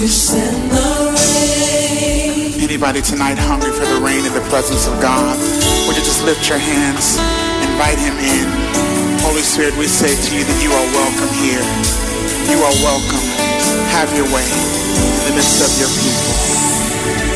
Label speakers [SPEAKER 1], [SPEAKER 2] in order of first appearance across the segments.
[SPEAKER 1] to
[SPEAKER 2] send the rain.
[SPEAKER 3] Anybody tonight hungry for the rain in the presence of God? Would you just lift your hands, invite him in? Holy Spirit, we say to you that you are welcome here. You are welcome. Have your way in the midst of your people.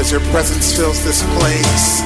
[SPEAKER 3] as your presence fills this place.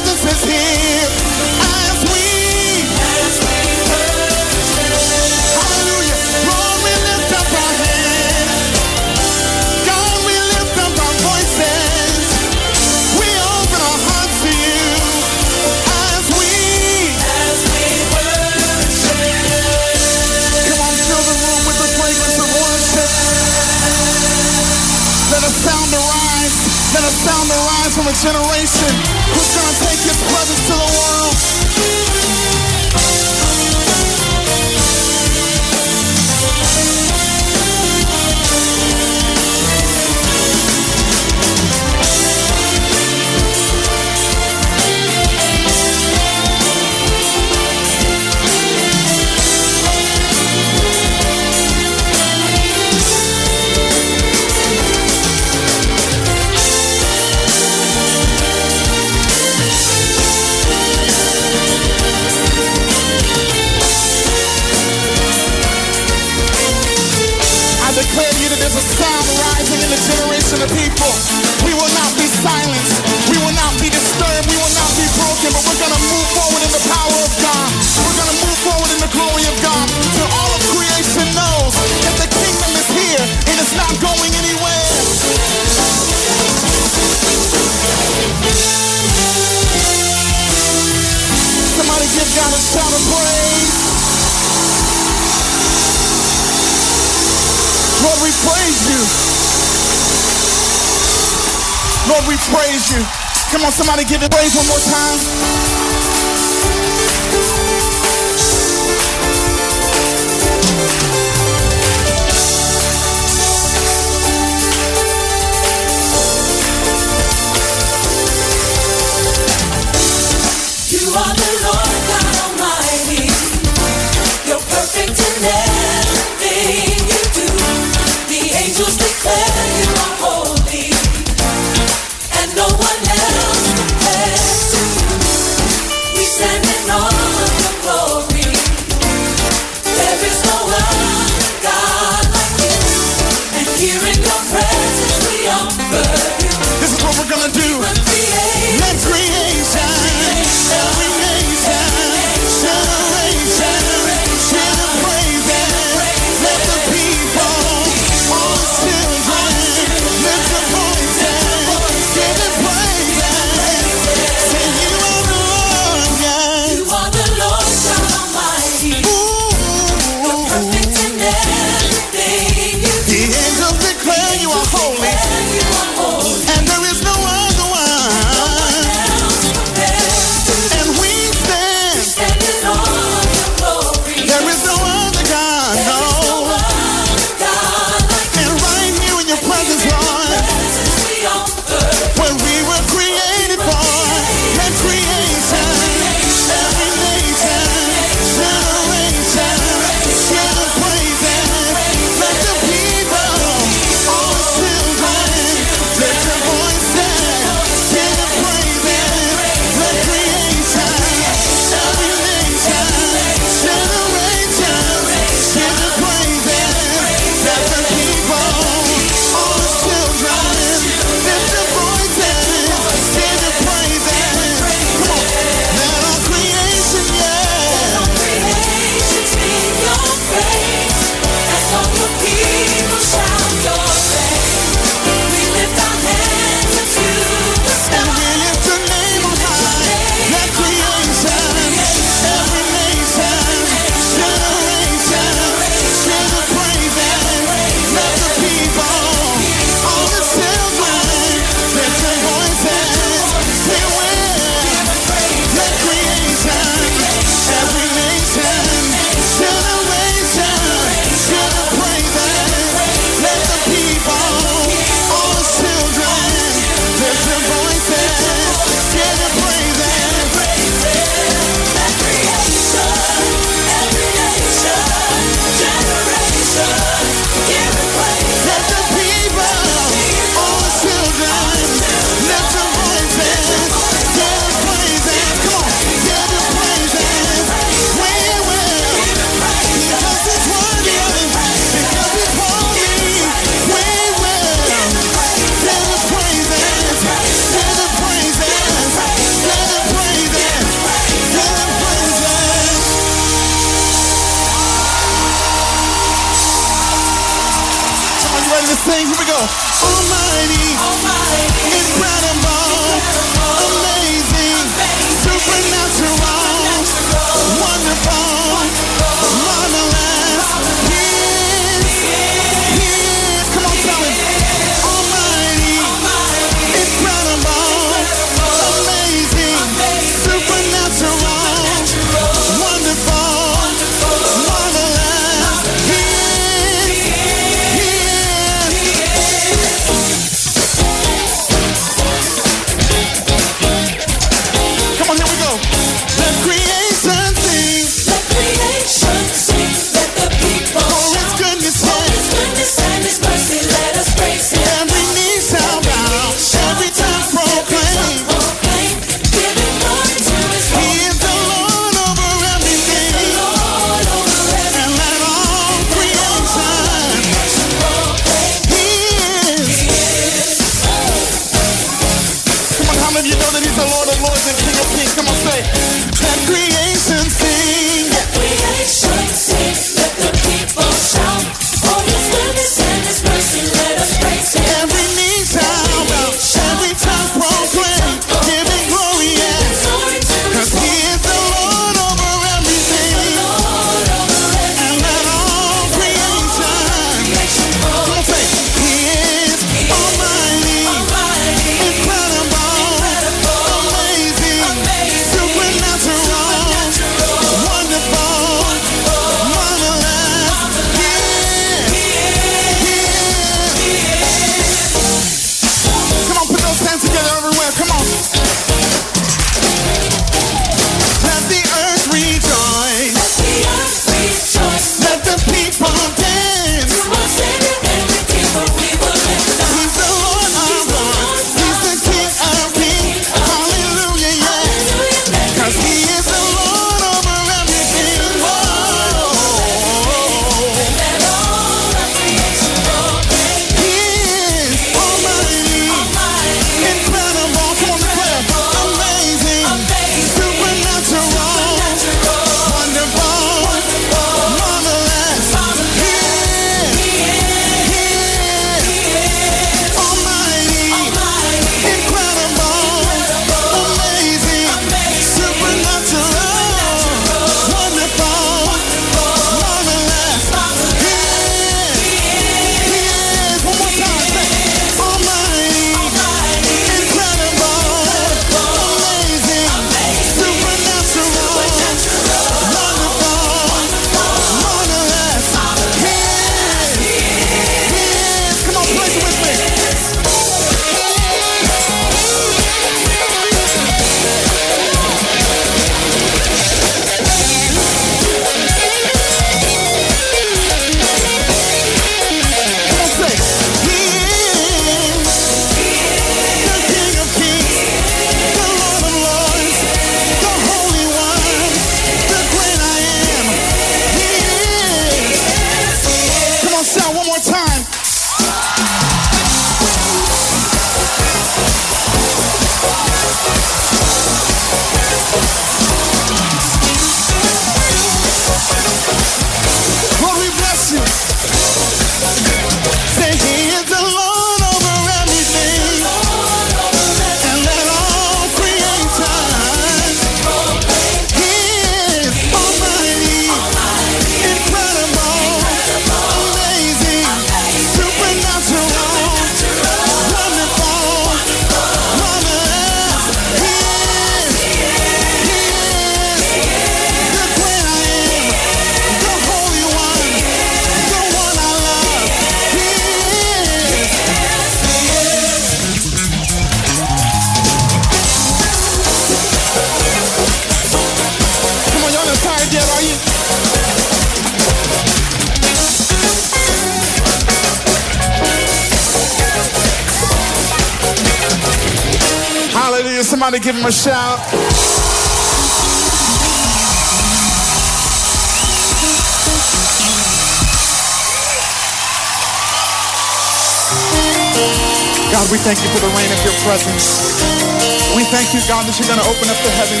[SPEAKER 3] God, that
[SPEAKER 2] you're
[SPEAKER 3] going to open up the heavens.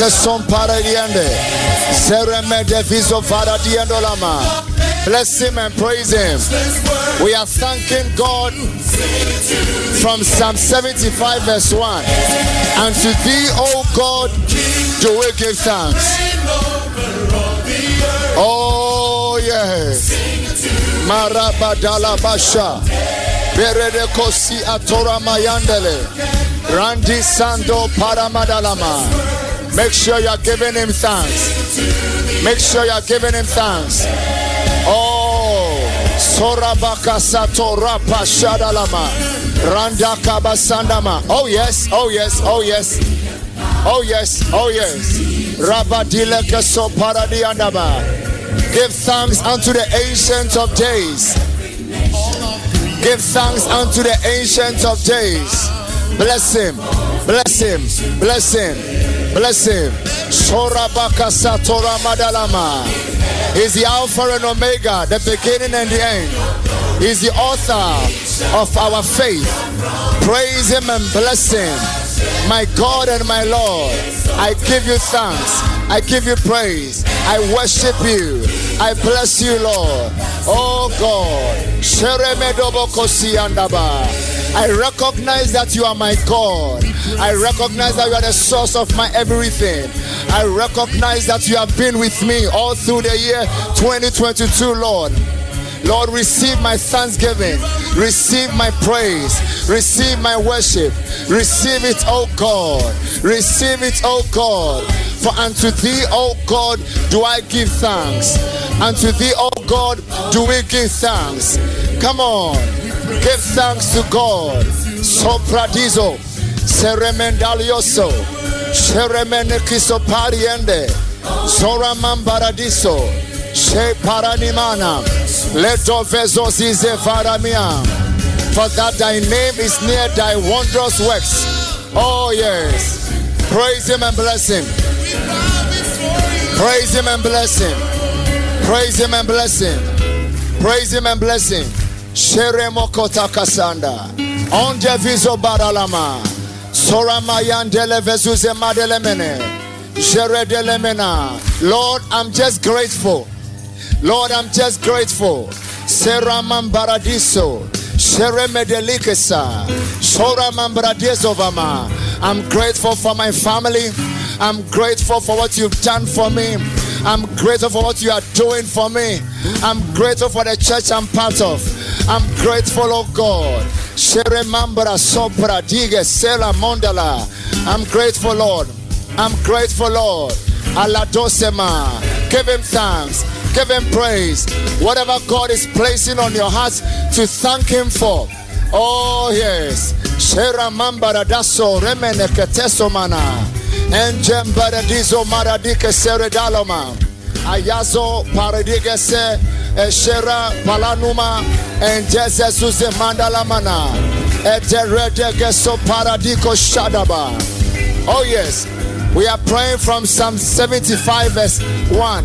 [SPEAKER 4] Kesong
[SPEAKER 5] para diende, Paradiende, Seremede Viso Faradiendolama. Bless him and praise him. We are thanking God from Psalm 75, verse 1. And to thee, O God, do we give thanks. Oh, yes. Marabadalabasha. Beredekosi Atora Mayandele. Randi Sando Paramadalama. Make sure you're giving him thanks. Make sure you're giving him thanks. Oh, Sorabaka Satora Pashadalama. Randa Kabasandama. Oh yes, oh yes, oh yes. Oh yes, oh yes. Rabadileka Soparadiandama. Give thanks unto the ancient of days. Give thanks unto the ancient of days. Bless him. Bless him. Bless him bless him. He's the Alpha and Omega, the beginning and the end. He's the author of our faith. Praise him and bless him. My God and my Lord, I give you thanks. I give you praise. I worship you. I bless you, Lord. Oh God. I recognize that you are my God. I recognize that you are the source of my everything. I recognize that you have been with me all through the year 2022, Lord. Lord, receive my thanksgiving, receive my praise, receive my worship, receive it, O God, receive it, O God. For unto thee, O God, do I give thanks. Unto thee, O God, do we give thanks. Come on, give thanks to God. So Sopradizo, seremendalioso, seremenekiso pariende, soramambaradiso, she paranimana, leto vezosize varamia. For that thy name is near thy wondrous works. Oh yes. Praise him and bless him. Praise him and bless him. Praise him and bless him. Praise him and bless him. Sheremokota kasanda. Onje viso baralama. Madelemene. Jeredelemena. Lord, I'm just grateful. Lord, I'm just grateful. Seraman baradiso. I'm grateful for my family. I'm grateful for what you've done for me. I'm grateful for what you are doing for me. I'm grateful for the church I'm part of. I'm grateful, oh God. Sheremambra sopra dige sela mondala. I'm grateful, Lord. I'm grateful, Lord. Aladosema. Give him thanks. Give him praise. Whatever God is placing on your heart to thank him for. Oh yes. Shera mambara daso remene keteso mana. Enjem baradizo maradike seredaloma. Ayazo paradige se eshera palanuma enjeze suze mandala mana. Eterede geso paradiko shadaba. Oh yes. We are praying from Psalm 75 verse 1.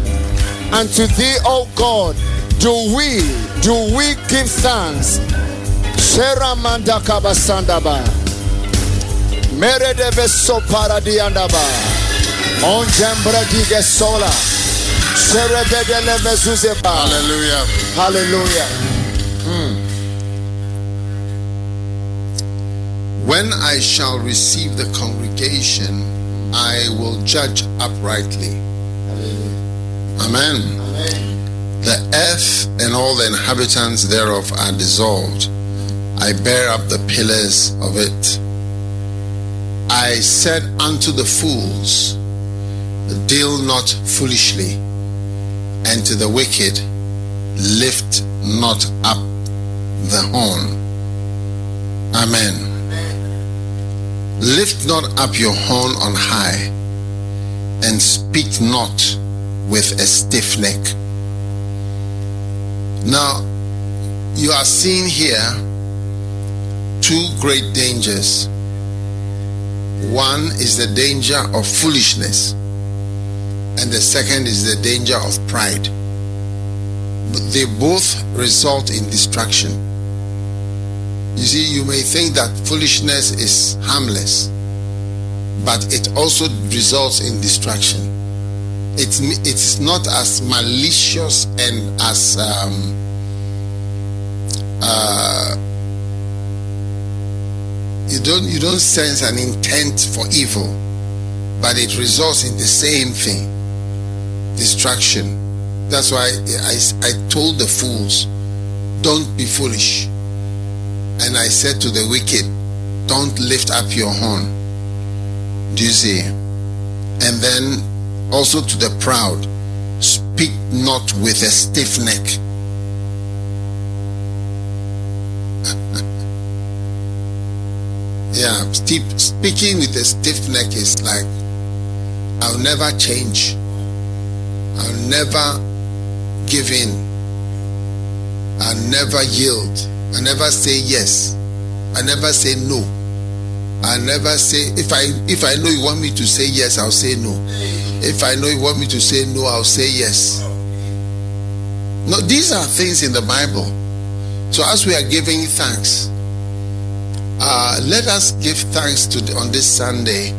[SPEAKER 5] And to thee, O God, do we, do we give thanks? Shera manda kabasandaba. Mere de beso paradiandaba. On jembra dige sola. Shere bedele mezuzeba.
[SPEAKER 6] Hallelujah.
[SPEAKER 5] Hallelujah. Hmm.
[SPEAKER 6] When I shall receive the congregation, I will judge uprightly. Amen. The earth and all the inhabitants thereof are dissolved. I bear up the pillars of it. I said unto the fools, Deal not foolishly, and to the wicked, lift not up the horn. Amen. Lift not up your horn on high, and speak not with a stiff neck. Now, you are seeing here two great dangers. One is the danger of foolishness, and the second is the danger of pride. They both result in destruction. You see, you may think that foolishness is harmless, but it also results in destruction. It's, it's not as malicious and as um, uh, you don't you don't sense an intent for evil, but it results in the same thing, destruction. That's why I, I told the fools, don't be foolish. And I said to the wicked, don't lift up your horn. Do you see? And then also to the proud, speak not with a stiff neck. yeah, speaking with a stiff neck is like, I'll never change. I'll never give in. I'll never yield. I never say yes. I never say no. I never say if I if I know you want me to say yes, I'll say no. If I know you want me to say no, I'll say yes. No, these are things in the Bible. So as we are giving thanks, uh, let us give thanks to the, on this Sunday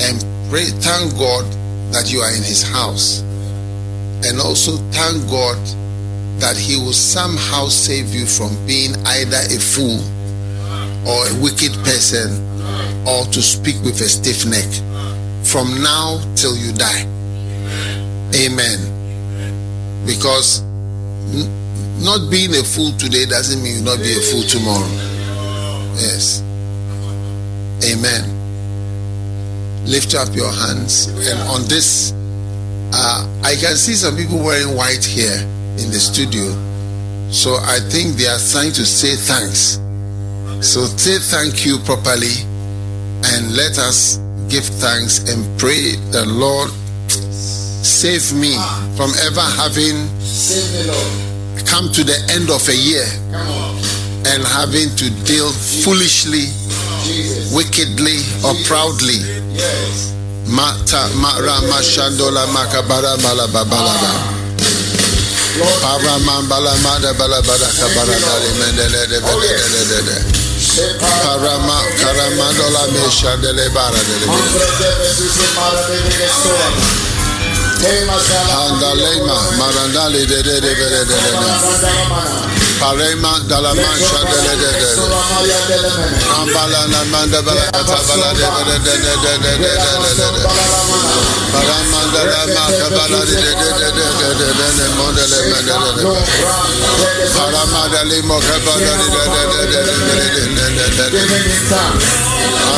[SPEAKER 6] and pray. Thank God that you are in His house, and also thank God that He will somehow save you from being either a fool or a wicked person or to speak with a stiff neck from now till you die. Amen. Because not being a fool today doesn't mean you'll not be a fool tomorrow. Yes. Amen. Lift up your hands. And on this, uh, I can see some people wearing white here in the studio. So I think they are trying to say thanks. So say thank you properly and let us give thanks and pray the Lord save me from ever having come to the end of a year and having to deal foolishly, wickedly, or proudly. Mata Marama Shandola Makabara Malababalaba. Paraman Balamada Balabada Kabara Dali Mendele de Vedele. Parama Karamandola Mesha Dele Bara Dele. Andalema Marandali de Vedele de de de de de. Parema de de de de. Ambala na manda bala bala de de de de de de de de de de de. La bala de de de de de de de de de mende de de. Paramanda li moka bala de de de de de de de de de de de.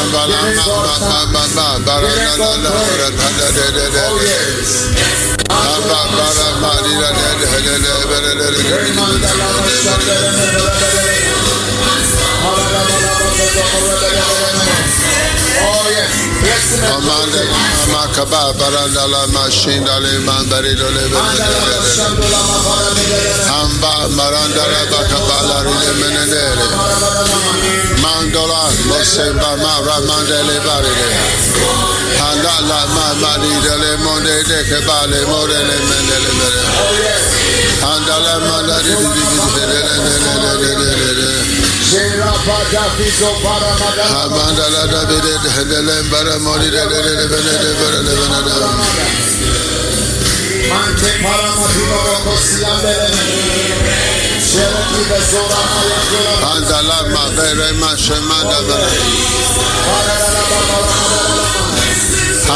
[SPEAKER 6] Ambala ma ma ma ma ma baranda la la la la de de Oh yes. yes. Shemanda bara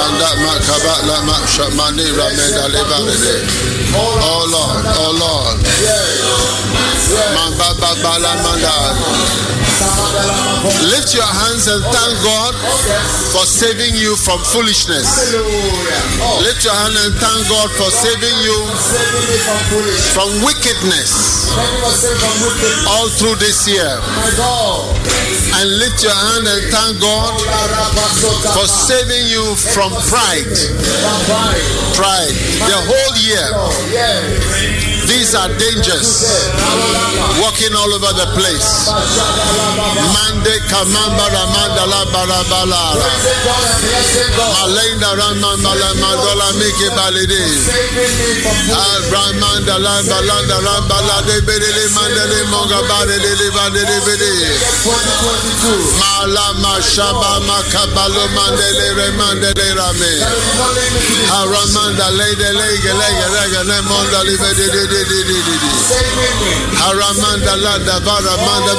[SPEAKER 6] Anda makabat la makshamani ramen alibarede. Oh Lord, oh Lord. Man baba man. mandal. Lift your hands and thank God for saving you from foolishness. Lift your hand and thank God for saving you from wickedness all through this year. And lift your hand and thank God for saving you from pride. Pride. The whole year. These are dangers. Walking all over the place. Mande kamamba ramanda la barabala. Malenda ramanda mandola miki balidi. Ah, ramanda la balanda rambala de bedele mandele monga badele de badele bede. Malama shaba makabalo mandele remandele rame. Ah, Haramanda lede lege lege lege ne monda libe Haramanda landa varamanda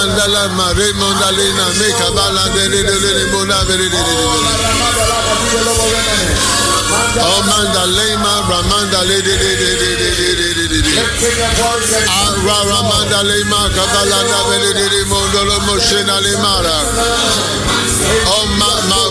[SPEAKER 6] Andala maremonda lena meka balanda bona Oh manda lema ramanda Ramanda lema kabalanda mondo lo moshena lemara Oh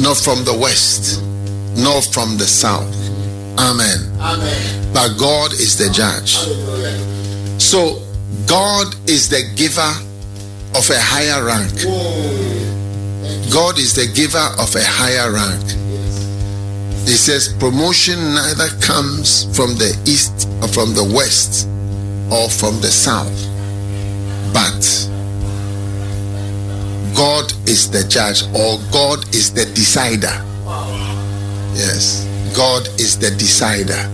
[SPEAKER 6] nor from the west, nor from the south. Amen.
[SPEAKER 5] Amen.
[SPEAKER 6] But God is the judge. So God is the giver of a higher rank. God is the giver of a higher rank. He says promotion neither comes from the east or from the west or from the south, but God is the judge or God is the decider. Yes, God is the decider.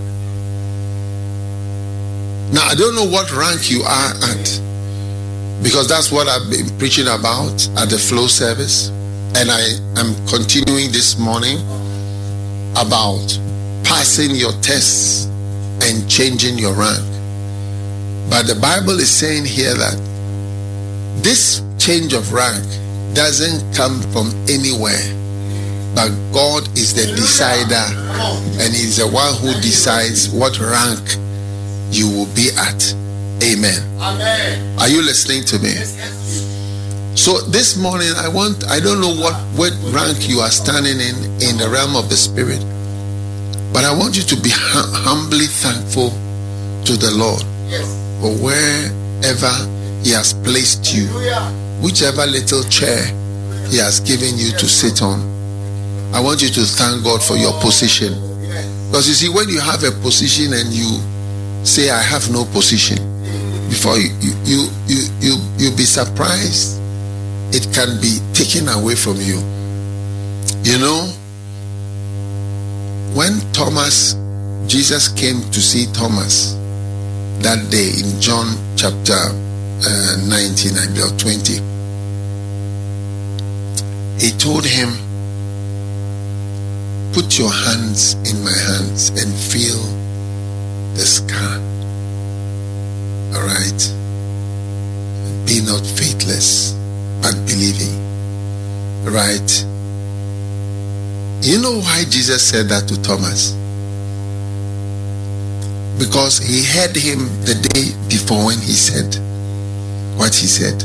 [SPEAKER 6] Now, I don't know what rank you are at because that's what I've been preaching about at the flow service, and I am continuing this morning about passing your tests and changing your rank. But the Bible is saying here that this change of rank doesn't come from anywhere, but God is the decider, and He's the one who decides what rank you will be at. Amen.
[SPEAKER 5] Amen.
[SPEAKER 6] Are you listening to me? So this morning I want I don't know what what rank you are standing in in the realm of the spirit. But I want you to be hum- humbly thankful to the Lord for wherever he has placed you. Whichever little chair he has given you to sit on. I want you to thank God for your position. Because you see when you have a position and you say I have no position before you you you you you you'll be surprised it can be taken away from you you know when thomas jesus came to see thomas that day in john chapter uh, 19 I believe, 20 he told him put your hands in my hands and feel the scar all right. Be not faithless, but believing. Right. You know why Jesus said that to Thomas? Because he heard him the day before when he said what he said.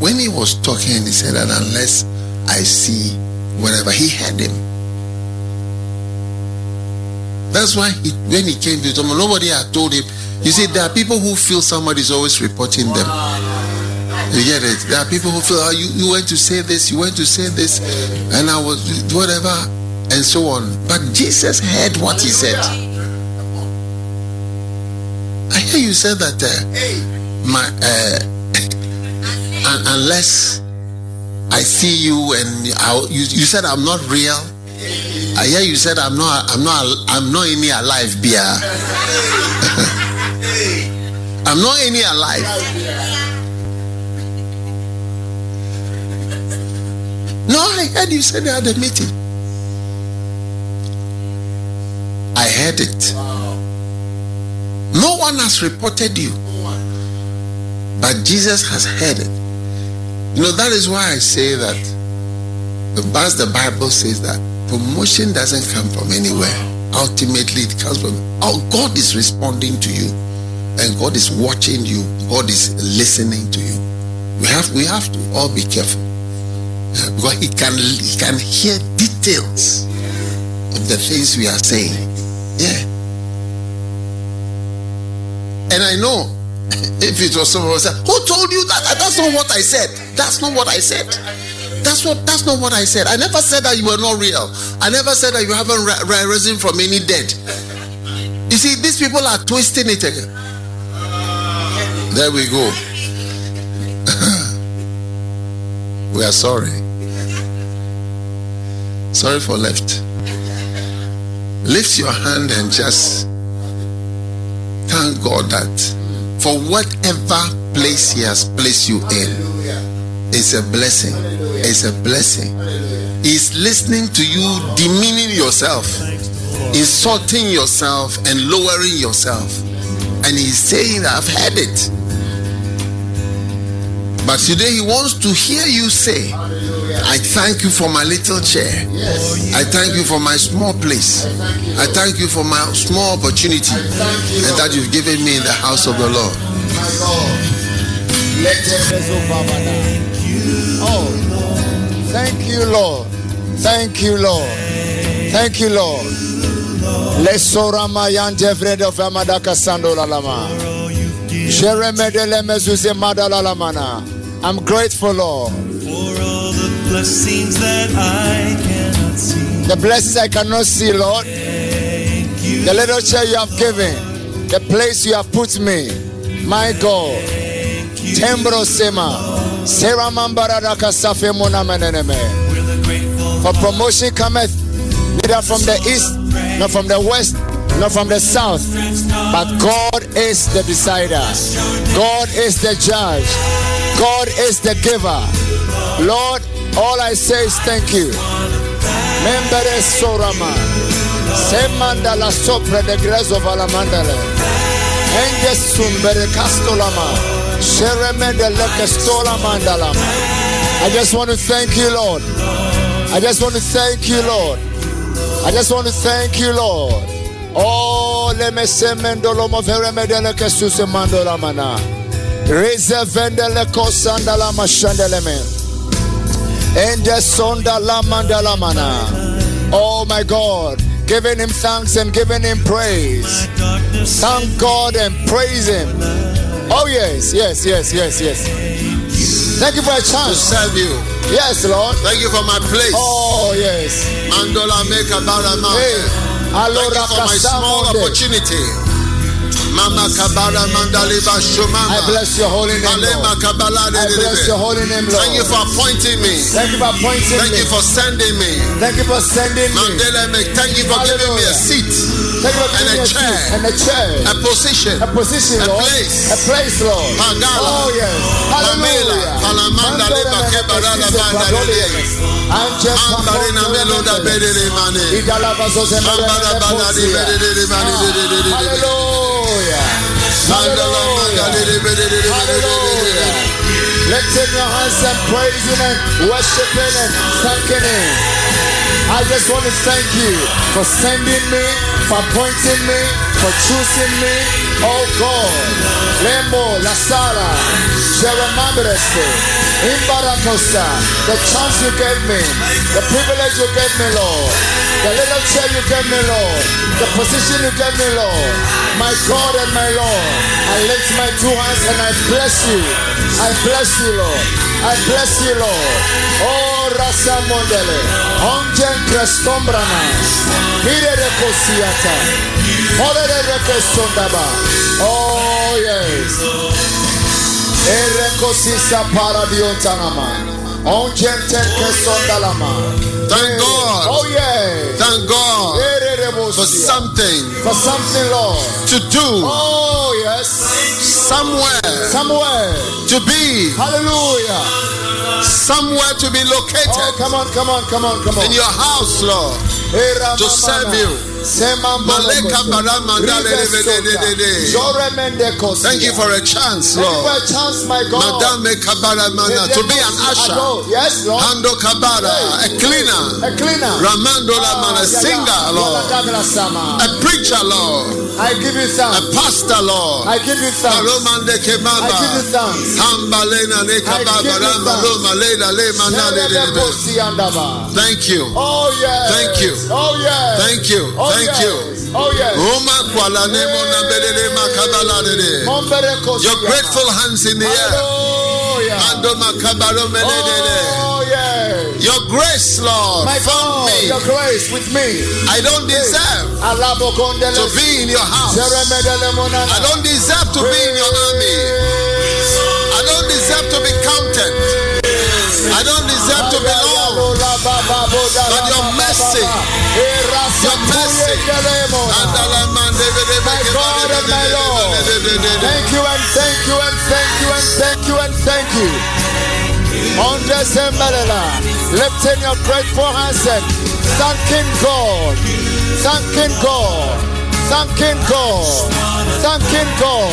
[SPEAKER 6] When he was talking, he said that unless I see whatever, he heard him. That's why he, when he came to Thomas, nobody had told him. You see, there are people who feel somebody is always reporting them. You get it? There are people who feel, oh, you, you went to say this, you went to say this, and I was whatever, and so on. But Jesus heard what he said. I hear you said that, uh, my, uh, unless I see you and I, you, you said I'm not real. I hear you said I'm not, I'm not, I'm not any alive, beer. I'm not any alive. No, I heard you said at the meeting. I heard it. No one has reported you, but Jesus has heard it. You know, that is why I say that the as the Bible says that promotion doesn't come from anywhere. Ultimately, it comes from oh, God is responding to you, and God is watching you. God is listening to you. We have we have to all be careful because He can He can hear details of the things we are saying. Yeah, and I know if it was someone said, "Who told you that?" That's not what I said. That's not what I said. That's what. That's not what I said. I never said that you were not real. I never said that you haven't ri- ri- risen from any dead. You see, these people are twisting it again. There we go. we are sorry. Sorry for left. Lift your hand and just thank God that for whatever place He has placed you in, it's a blessing. It's a blessing. He's listening to you, demeaning yourself, insulting yourself, and lowering yourself. And He's saying, I've heard it. But today he wants to hear you say, I thank you for my little chair. I thank you for my small place. I thank you for my small opportunity and that you've given me in the house of the Lord.
[SPEAKER 5] My God. Let Oh, thank you, Lord. Thank you, Lord. Thank you, Lord. Lesora mayante vredo famadaka sandola lama. I'm grateful, Lord.
[SPEAKER 4] For all the blessings that I cannot see.
[SPEAKER 5] The blessings I cannot see, Lord. The little chair you have given. The place you have put me. My God. Tembro sema. Sera mambarada kasafe mona meneneme. For promotion cometh neither from the east, nor from the west, nor from the south. But God is the decider. God is the judge. God is the giver. Lord, all I say is thank you. Membere sorama. Semanda la sopra de grezo valamandale. Enge sumbere castolama. Shereme de lekestola mandalama. I just want to thank you, Lord. I just want to thank you, Lord. I just want to thank you, Lord. Oh, le me semendo lo mo vere me de leke suse mandola mana. Ah. Reze vende le kosanda la mashandele me. Sonda la mandala mana. Ah. Oh my God, giving him thanks and giving him praise. Thank God and praise him. Oh yes, yes, yes, yes, yes. Thank you for a
[SPEAKER 6] To
[SPEAKER 5] chance.
[SPEAKER 6] serve you.
[SPEAKER 5] Yes, Lord.
[SPEAKER 6] Thank you for my place.
[SPEAKER 5] Oh yes.
[SPEAKER 6] Mandola make about a
[SPEAKER 5] Hey,
[SPEAKER 6] mountain. Thank you for my small opportunity. Mama kabara mandali
[SPEAKER 5] I bless your holy name, Lord. I bless your holy name, Lord.
[SPEAKER 6] Thank you for appointing me.
[SPEAKER 5] Thank you for appointing
[SPEAKER 6] Thank
[SPEAKER 5] me.
[SPEAKER 6] you for sending me.
[SPEAKER 5] Thank you for sending me.
[SPEAKER 6] Mandela. Thank you for giving me a seat,
[SPEAKER 5] Thank
[SPEAKER 6] and a chair.
[SPEAKER 5] and a chair.
[SPEAKER 6] a position.
[SPEAKER 5] A position,
[SPEAKER 6] A
[SPEAKER 5] Lord.
[SPEAKER 6] place.
[SPEAKER 5] A place, Lord.
[SPEAKER 6] Pagala.
[SPEAKER 5] Oh, yes. Hallelujah.
[SPEAKER 6] Palamanda leba kebarada banda lele. Ambarina meloda bedele mane.
[SPEAKER 5] Idalava zoze mene
[SPEAKER 6] Ambara bana bedele mane
[SPEAKER 5] Ah. Hallelujah.
[SPEAKER 6] De.
[SPEAKER 5] Hallelujah. Lifting your hands and praising and worshiping and thanking Him. I just want to thank you for sending me, for appointing me, for choosing me. Oh God. Lembo, La Sala, Jeremiah, Imbarakosa, the chance you gave me, the privilege you gave me, Lord, the little chair you gave me, Lord, the position you gave me, Lord, my God and my Lord. I lift my two hands and I bless you. I bless you, Lord. I bless you, Lord. Oh, Rasa Mondele, Ongen de Kosiata, Hore de Kestondaba. Oh, yes. Erekosisa paradiontanama. Ongen Kesondalama.
[SPEAKER 6] Thank God.
[SPEAKER 5] Oh, yes.
[SPEAKER 6] Thank God for
[SPEAKER 5] For
[SPEAKER 6] something
[SPEAKER 5] for something, Lord.
[SPEAKER 6] to do
[SPEAKER 5] Oh, yes.
[SPEAKER 6] Somewhere,
[SPEAKER 5] Somewhere.
[SPEAKER 6] to be
[SPEAKER 5] Hallelujah.
[SPEAKER 6] somewhere to be
[SPEAKER 5] Oh,
[SPEAKER 6] located
[SPEAKER 5] come on, come on, come on, come on.
[SPEAKER 6] in your house, Lord. To serve you. Thank you for a chance,
[SPEAKER 5] for
[SPEAKER 6] Lord.
[SPEAKER 5] a chance, my God.
[SPEAKER 6] Madame Kabaramana to be an usher.
[SPEAKER 5] Yes, Lord.
[SPEAKER 6] Kabara, a cleaner.
[SPEAKER 5] A cleaner.
[SPEAKER 6] Ramando Lamana, a
[SPEAKER 5] Ah,
[SPEAKER 6] singer. Lord. A preacher, Lord.
[SPEAKER 5] I give you
[SPEAKER 6] A pastor, Lord.
[SPEAKER 5] I give you thanks.
[SPEAKER 6] Romande
[SPEAKER 5] I give you thanks.
[SPEAKER 6] Hambalena leda. Thank you.
[SPEAKER 5] Oh yes.
[SPEAKER 6] Thank you.
[SPEAKER 5] Oh yes.
[SPEAKER 6] Thank you.
[SPEAKER 5] Oh,
[SPEAKER 6] Thank
[SPEAKER 5] yes.
[SPEAKER 6] you.
[SPEAKER 5] Oh yes.
[SPEAKER 6] Roma kwala ne mona belele makabala de de.
[SPEAKER 5] Mombere kosi
[SPEAKER 6] Your grateful hands in the air.
[SPEAKER 5] Hallelujah.
[SPEAKER 6] Ando makabalo mele de de.
[SPEAKER 5] Oh yes.
[SPEAKER 6] Your grace, Lord,
[SPEAKER 5] My
[SPEAKER 6] found
[SPEAKER 5] God,
[SPEAKER 6] me.
[SPEAKER 5] your grace with me.
[SPEAKER 6] I don't deserve to be in your house. I don't deserve to be in your army. I don't deserve to be counted. I don't deserve to belong.
[SPEAKER 5] But
[SPEAKER 6] your mercy, Your mercy.
[SPEAKER 5] My God and my Lord. Thank you and thank you and thank you and thank you and thank you. On December, lifting your grateful hands and thanking God, thanking God, thanking God, thanking God,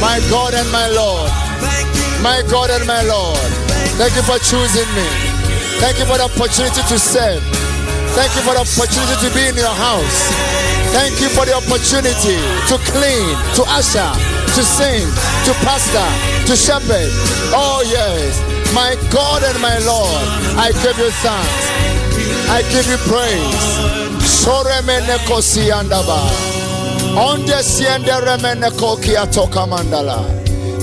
[SPEAKER 5] my God and my Lord. My God and my Lord, thank you for choosing me. Thank you for the opportunity to serve. Thank you for the opportunity to be in your house. Thank you for the opportunity to clean, to usher, to sing, to pastor, to shepherd. Oh, yes. My God and my Lord, I give you thanks. I give you praise. Soremene kosi andaba. Onde siende mandala.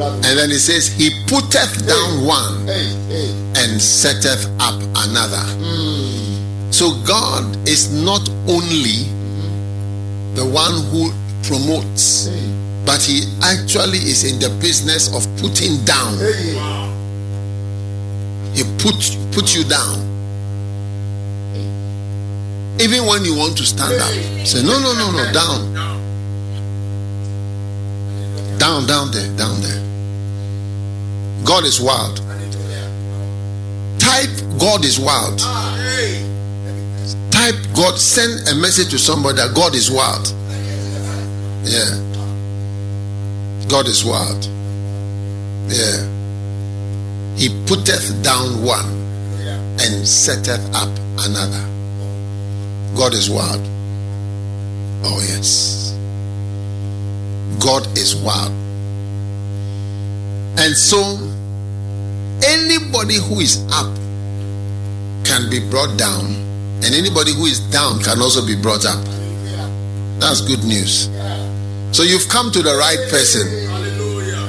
[SPEAKER 6] And then He says, He putteth down one and setteth up another. Hmm. So God is not only the one who promotes, but He actually is in the business of putting down. He put put you down. Even when you want to stand up, say no, no, no, no, down, down, down there, down there. God is wild. Type God is wild. Type God. Send a message to somebody that God is wild. Yeah. God is wild. Yeah. He putteth down one and setteth up another. God is wild. Oh, yes. God is wild. And so, anybody who is up can be brought down, and anybody who is down can also be brought up. That's good news. So, you've come to the right person,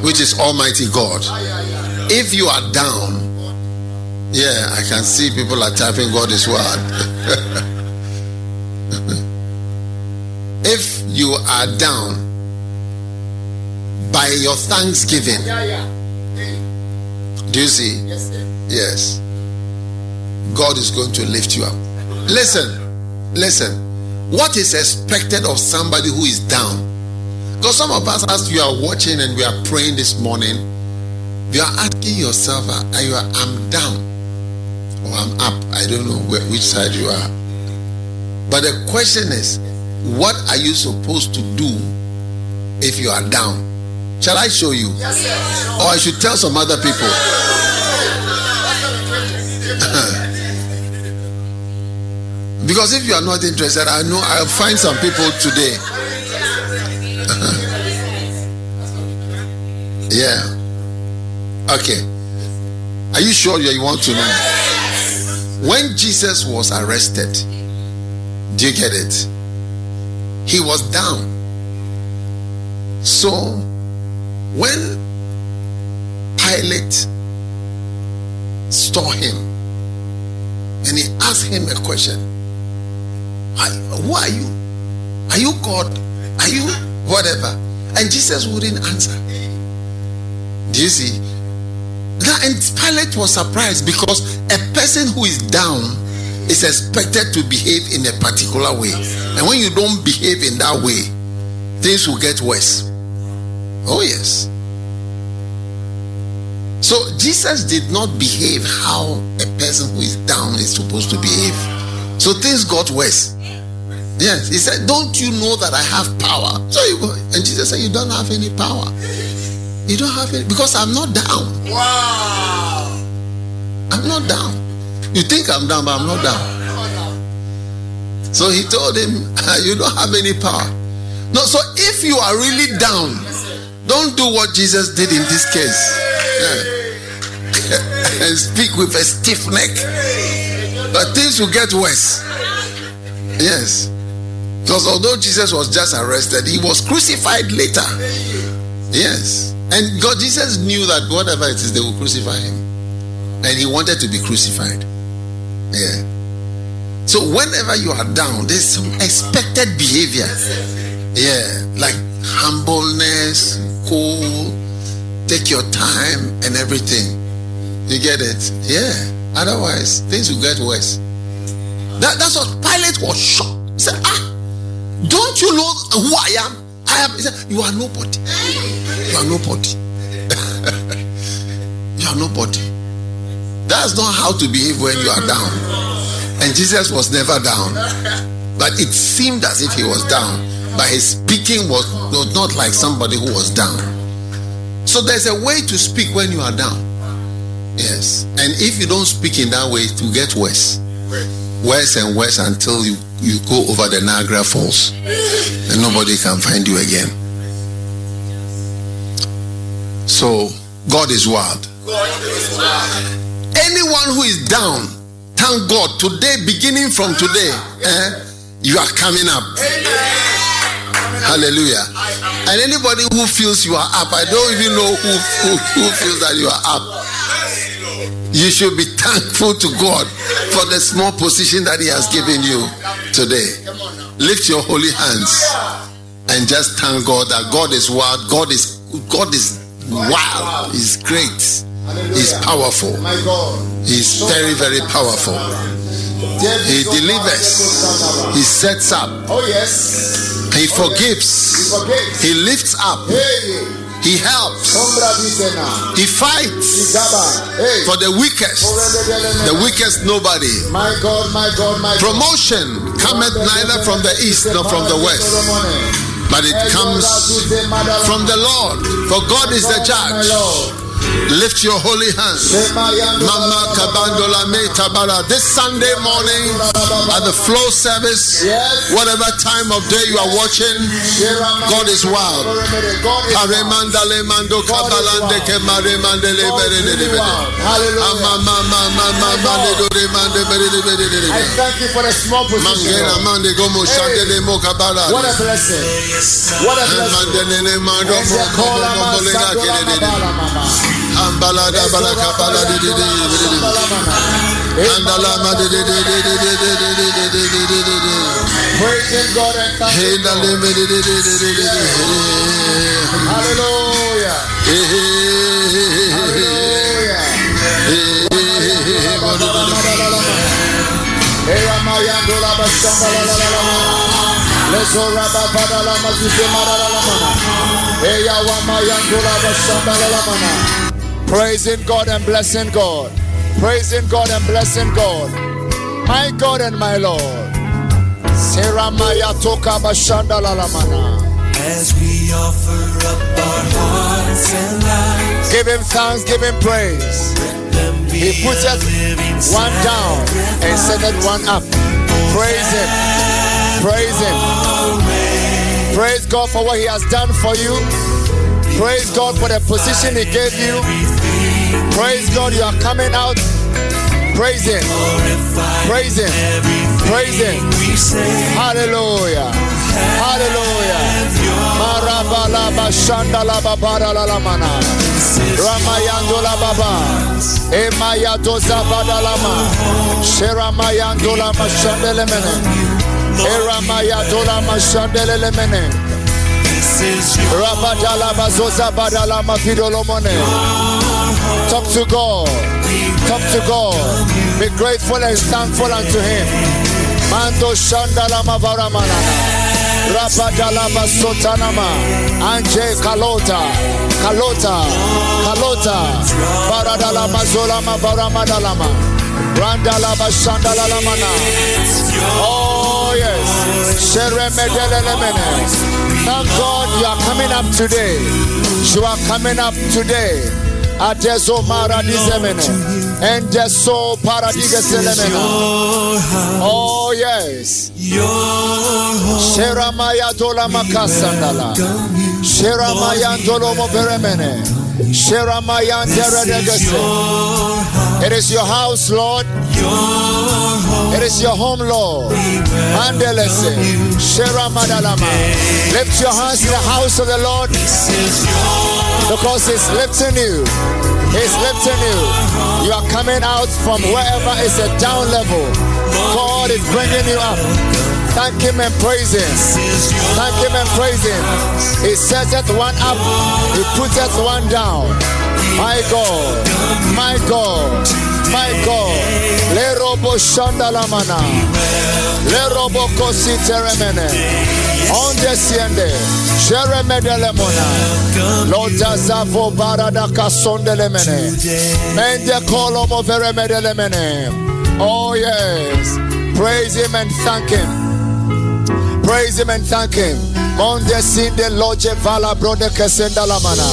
[SPEAKER 6] which is Almighty God. If you are down, yeah, I can see people are typing God is wild. if you are down by your thanksgiving, do you see? Yes. God is going to lift you up. Listen, listen. What is expected of somebody who is down? Because some of us, as you are watching and we are praying this morning, you are asking yourself, ah, are you, I'm down or I'm up. I don't know where, which side you are. But the question is, what are you supposed to do if you are down? Shall I show you? Or I should tell some other people? because if you are not interested, I know I'll find some people today. yeah. Okay. Are you sure you want to know? When Jesus was arrested, do you get it? He was down. So when Pilate saw him and he asked him a question, Who are you? Are you God? Are you whatever? And Jesus wouldn't answer. Do you see? Now, and Pilate was surprised because a person who is down is expected to behave in a particular way. And when you don't behave in that way, things will get worse. Oh, yes. So Jesus did not behave how a person who is down is supposed to behave. So things got worse. Yes, he said, Don't you know that I have power? So you go, and Jesus said, You don't have any power. You don't have any because I'm not down. Wow. I'm not down. You think I'm down, but I'm not down. So he told him, You don't have any power. No, so if you are really down, don't do what Jesus did in this case. Yeah. and speak with a stiff neck. But things will get worse. Yes. Because although Jesus was just arrested, he was crucified later. Yes. And God, Jesus knew that whatever it is, they will crucify him. And he wanted to be crucified. Yeah. So whenever you are down, there's some expected behavior. Yeah. Like humbleness, cool, take your time and everything. You get it? Yeah. Otherwise, things will get worse. That, that's what Pilate was shocked. He said, Ah, don't you know who I am? I am. He said, You are nobody. You are nobody. you are nobody. That's not how to behave when you are down. And Jesus was never down. But it seemed as if he was down. But his speaking was, was not like somebody who was down. So there's a way to speak when you are down. Yes. And if you don't speak in that way, it will get worse. Worse and worse until you, you go over the Niagara Falls and nobody can find you again. So God is wild. Anyone who is down, thank God, today, beginning from today, eh, you are coming up. Hallelujah. And anybody who feels you are up, I don't even know who, who, who feels that you are up. You should be thankful to God for the small position that He has given you today. Lift your holy hands and just thank God that God is wild. God is God is wild. He's great. He's powerful. He's very, very powerful. He delivers. He sets up.
[SPEAKER 5] Oh, yes.
[SPEAKER 6] He forgives. He lifts up. He helps. He fights for the weakest. The weakest nobody.
[SPEAKER 5] My God, my God, my God.
[SPEAKER 6] Promotion cometh neither from the east nor from the west, but it comes from the Lord. For God is the judge. Lift your holy hands. Mama Kabandola Tabara. This Sunday morning at the flow service, whatever time of day you are watching, God is wild. Mando kabalande
[SPEAKER 5] I thank you for the small position. What a blessing. What a blessing.
[SPEAKER 6] Mandele mando
[SPEAKER 5] And
[SPEAKER 6] mo
[SPEAKER 5] the
[SPEAKER 6] komo
[SPEAKER 5] Kola
[SPEAKER 6] mo bolenga
[SPEAKER 5] Masakola
[SPEAKER 6] kede de de.
[SPEAKER 5] Mabala Mama.
[SPEAKER 6] Ambala da bala de de. Andala ma de de de de de de de de de de de de de de de.
[SPEAKER 5] Praising God and thanking God. Hallelujah.
[SPEAKER 6] Hey hey hey hey hey
[SPEAKER 5] bada. Eya. Praising God and blessing God. Praising God and blessing God. My God and my Lord. Sera toka bashanda la la.
[SPEAKER 2] As we offer up our hearts and lives,
[SPEAKER 5] Give him thanks, give him praise. He putteth one down and setteth one up. Praise him. Praise him. Praise God for what he has done for you. Praise God for the position he gave you. Praise God, you are coming out. Praise him. Praise him. Praise him. Hallelujah. Hallelujah. Marabala bashanda la babara la la mana. Ramayando la baba. Emaya doza badalama. Sheramayando la mashandele mene. Eramaya dola mashandele mene. Rabadala bazoza badalama vidolomone. Talk to God. Talk to God. Be grateful and thankful unto Him. Mando shandalama varamanana. Rabadalaba sotanama. Anje kalota. Kalota. Kalota. Baradalama zolama varamadalama. Randalaba shandalalamana. Oh yes. Sheremedelemene. Thank God you are coming up today. You are coming up today. Ateso Maradisemene. And Jeso Paradigeselemene. Oh, yes. Sheramaya Tolamakasandala. Sheramaya Tolomo Peremene. Sheramaya Teradegese. It is your house, Lord. Your it is your home, Lord. Mandelese. Sheramadalama. Lift your hands to the house of the Lord because He's lifting you. He's lifting you. You are coming out from wherever is a down level. God is bringing you up. Thank Him and praise Him. Thank Him and praise Him. He setteth one up, He putteth one down. My God, my God, my God. Le robo shandalamana. Le robo kositeremene. On desciende. Sheremedelemona. Lotazavo barada kasondelemene. Mende kolomo veremedelemene. Oh yes. Praise him and thank him. Praise him and thank him. Monde vala brode kesenda la mana.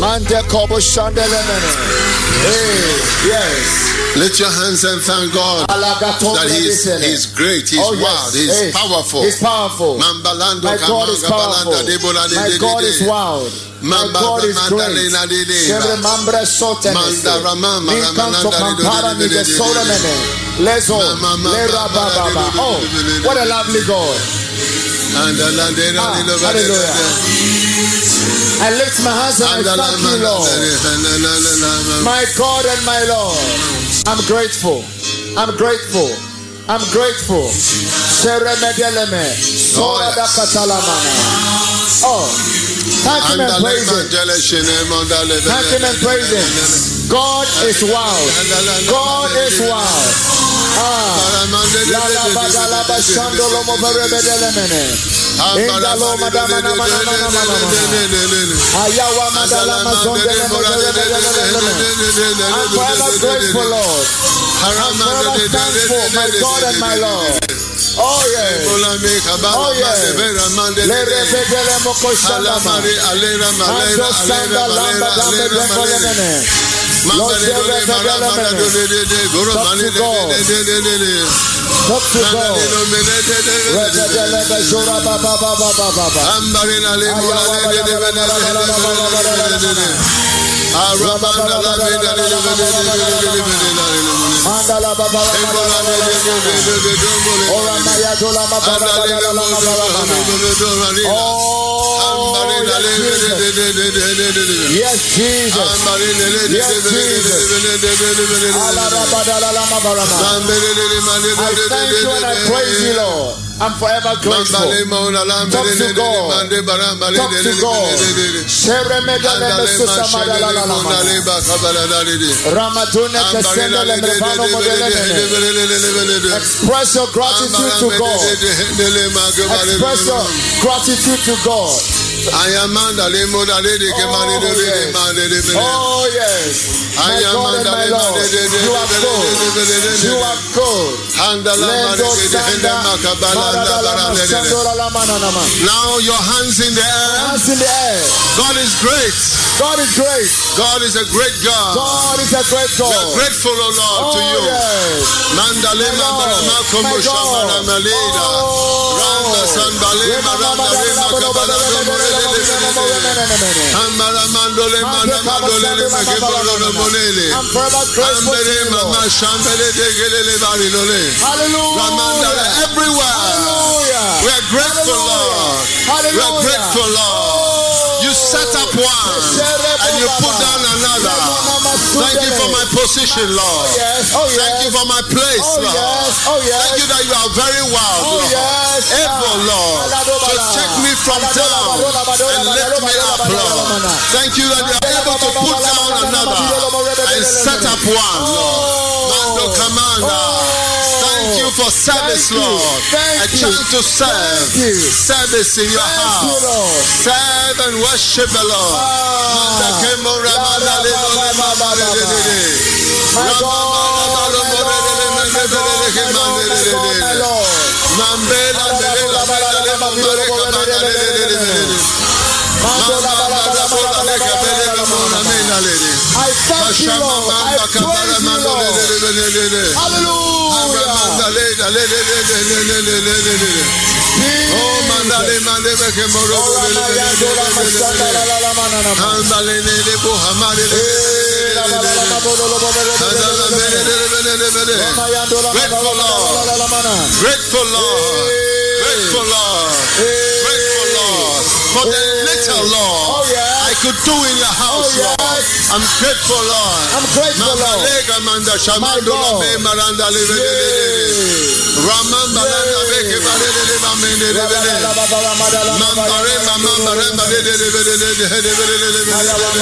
[SPEAKER 5] Mande kobo mene. Hey, yes.
[SPEAKER 6] Lift your hands and thank God that He is great, he's
[SPEAKER 5] oh,
[SPEAKER 6] wild, yes. he's
[SPEAKER 5] hey.
[SPEAKER 6] powerful.
[SPEAKER 5] He's powerful.
[SPEAKER 6] Mambalando
[SPEAKER 5] My God is powerful. My God is wild. God is great. Oh, what a lovely God. Ah, hallelujah. I lift my hands and I thank you, Lord. My God and my Lord. I'm grateful. I'm grateful. I'm grateful. Oh, thank him
[SPEAKER 6] and
[SPEAKER 5] praise him. Thank him and praise him. God is wild. God is wild. Indalo madama na mana I'm forever grateful, Lord. I'm forever thankful, God and my Lord. Oh yes. Oh yes. Le repete le moko shalama. Top to go. Top to go. Oh Jesus Yes Jesus I thank you and I praise you Lord I'm forever grateful. Talk to God. Talk to God. Express your gratitude to God. Express your gratitude to God. Ayamanda limona lady kemane de lady mane de bele. Oh yes. Ayamanda limona de de you are cold. You are cold. Handala mane de de henda makabala la la la
[SPEAKER 6] Now your hands in the air.
[SPEAKER 5] Hands in the air.
[SPEAKER 6] God is great.
[SPEAKER 5] God is great.
[SPEAKER 6] God is a great God.
[SPEAKER 5] God is a great God.
[SPEAKER 6] We are grateful, O Lord,
[SPEAKER 5] oh,
[SPEAKER 6] to you.
[SPEAKER 5] Yes.
[SPEAKER 6] Mandale mandale
[SPEAKER 5] makomo
[SPEAKER 6] shamana maleda. Randa sanbale mandale makabala domore.
[SPEAKER 5] Hallelujah.
[SPEAKER 6] Everywhere.
[SPEAKER 5] Hallelujah.
[SPEAKER 6] We are grateful, Lord. We are grateful, Lord. You set up one and you put down another. Thank you for my position, Lord.
[SPEAKER 5] Oh yes.
[SPEAKER 6] Oh, Thank you for my place,
[SPEAKER 5] Oh
[SPEAKER 6] Lord.
[SPEAKER 5] Oh.
[SPEAKER 6] Thank you that you are very wild,
[SPEAKER 5] Oh
[SPEAKER 6] Lord. Able, ah. Lord, to take me from down and lift me up, Lord. Thank you that you are able to put down another and set up one, Lord. Mando oh. Commander. Oh. Thank you for service,
[SPEAKER 5] Thank you.
[SPEAKER 6] Lord.
[SPEAKER 5] Thank
[SPEAKER 6] A chance to serve.
[SPEAKER 5] You.
[SPEAKER 6] Service in your
[SPEAKER 5] you,
[SPEAKER 6] house.
[SPEAKER 5] Lord.
[SPEAKER 6] Serve and worship the Lord. Manda Kemo Ramanda Lelo Lema Maredede.
[SPEAKER 5] My God, my God, my God, I thank you, I you, Hallelujah.
[SPEAKER 6] Oh, Grateful Lord. Grateful Lord. Grateful Lord. For the little Lord.
[SPEAKER 5] Oh, yeah.
[SPEAKER 6] I could do in your house,
[SPEAKER 5] Oh, yes.
[SPEAKER 6] Lord. I'm grateful, Lord.
[SPEAKER 5] I'm grateful, Lord.
[SPEAKER 6] Manda shamando la me maranda le le le le. Ramamba la la beke ba le le le ba me le le le le. Mambare ma ma le le le le le le le le le le le le le le le. Le le le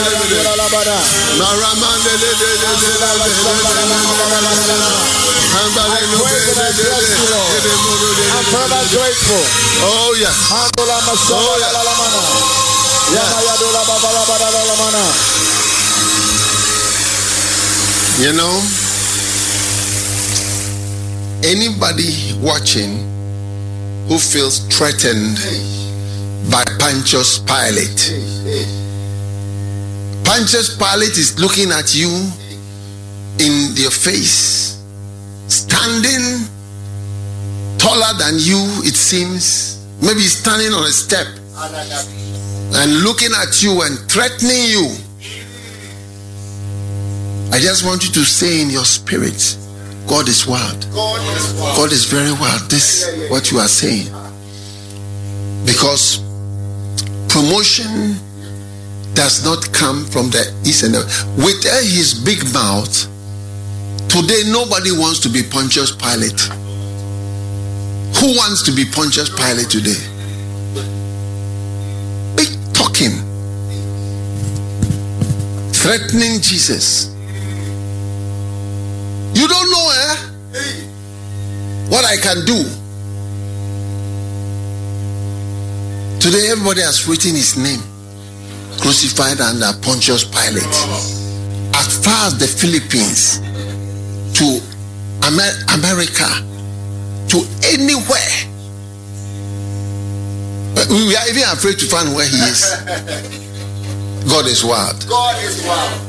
[SPEAKER 6] le le le le le le le le. Ambale no be le le le
[SPEAKER 5] I'm forever grateful.
[SPEAKER 6] Oh yes. Oh, yeah.
[SPEAKER 5] Mana.
[SPEAKER 6] You know, anybody watching who feels threatened by Pontius Pilate, Pontius Pilate is looking at you in your face, standing taller than you, it seems. Maybe standing on a step and looking at you and threatening you. I just want you to say in your spirit, God is wild. God is very wild. This what you are saying. Because promotion does not come from the east and the with uh, his big mouth. Today nobody wants to be Pontius Pilate. Who wants to be Pontius Pilate today? Talking. Threatening Jesus. You don't know, eh? What I can do. Today, everybody has written his name crucified under Pontius Pilate. As far as the Philippines, to Amer- America, to anywhere. We are even afraid to find where he is. God is wild.
[SPEAKER 5] God is wild.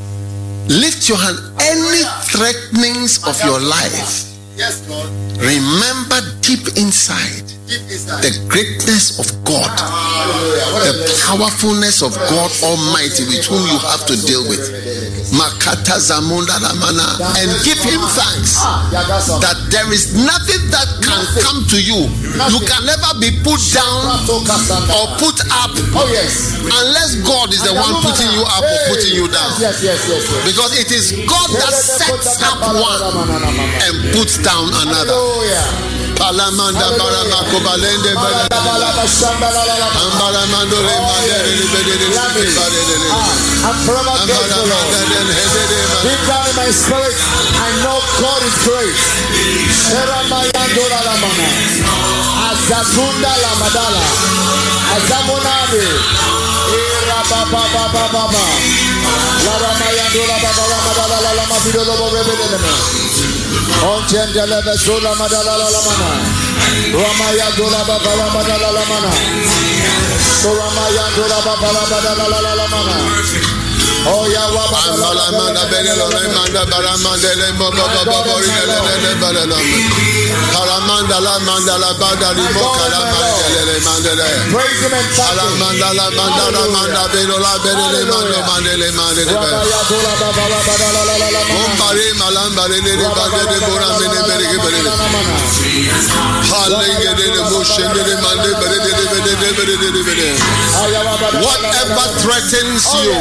[SPEAKER 6] Lift your hand. Any threatenings of your life,
[SPEAKER 5] Yes, Lord.
[SPEAKER 6] remember deep inside
[SPEAKER 5] Deep inside.
[SPEAKER 6] The greatness of God, the powerfulness of God Almighty with whom you have to deal with. Makata and give him thanks
[SPEAKER 5] all.
[SPEAKER 6] that there is nothing that can come to you. You can never be put down or put up
[SPEAKER 5] Oh
[SPEAKER 6] unless God is the one putting you up or putting you down. Because it is God that sets up one and puts down another. Palamanda Baramako Balende Ambaramando
[SPEAKER 5] I'm forever grateful, Lord. In my spirit, I know God is great. Ontiendele besula madala la lamana. Ramaya dula baba la
[SPEAKER 6] madala la
[SPEAKER 5] mana. Ramaya dula
[SPEAKER 6] baba la madala la lamana. Whatever threatens you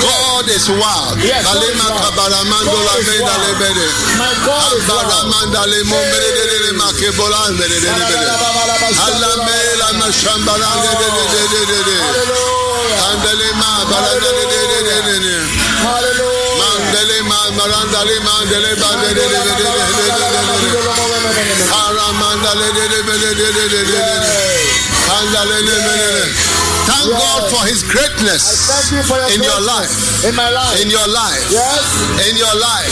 [SPEAKER 6] God is wild.
[SPEAKER 5] Yes, God is wild. God is wild. My God is Hallelujah.
[SPEAKER 6] Thank yes. God for His greatness
[SPEAKER 5] you for your
[SPEAKER 6] in your life.
[SPEAKER 5] In my life.
[SPEAKER 6] In your life.
[SPEAKER 5] Yes.
[SPEAKER 6] In your life.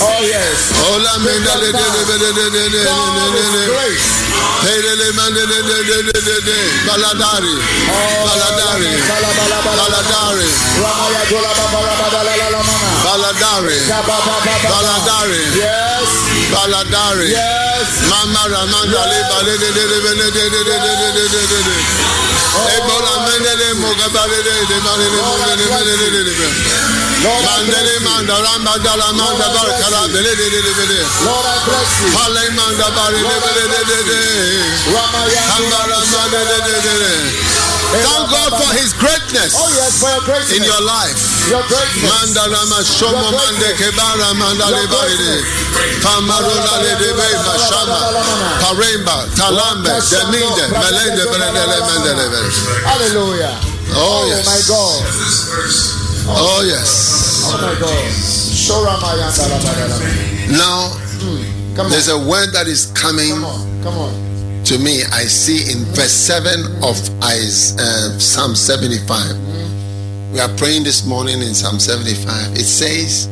[SPEAKER 5] Oh yes.
[SPEAKER 6] Oh grace. Baladari, Baladari, Baladari,
[SPEAKER 5] Baladari,
[SPEAKER 6] Baladari, Baladari,
[SPEAKER 5] yes,
[SPEAKER 6] Baladari,
[SPEAKER 5] yes.
[SPEAKER 6] Mamara manda leba lede lede lede lede lede lede lede. Ebola mende le mogaba lede lede lede lede lede
[SPEAKER 5] lede lede.
[SPEAKER 6] Mandele manda ramba dala manda bar kala lede lede lede lede.
[SPEAKER 5] Lord I bless you.
[SPEAKER 6] Hale manda bar lede lede lede lede. Ramaya manda lede lede lede. Thank God for His greatness
[SPEAKER 5] Oh, yes, for your greatness.
[SPEAKER 6] in your life.
[SPEAKER 5] Your greatness.
[SPEAKER 6] Mandala Mashomo Mande Kebara Mandale Baide Pamarola Le Debe Mashama Paremba Talambe Deminde Melende Benedele Mendele
[SPEAKER 5] Hallelujah.
[SPEAKER 6] Oh, oh
[SPEAKER 5] my
[SPEAKER 6] yes
[SPEAKER 5] God.
[SPEAKER 6] Oh yes
[SPEAKER 5] Oh my God. Lamadala.
[SPEAKER 6] Now
[SPEAKER 5] hmm, on.
[SPEAKER 6] there's a word that is coming
[SPEAKER 5] Come on. Come on.
[SPEAKER 6] To me I see in verse 7 of uh, Psalm 75 we are praying this morning in Psalm 75 it says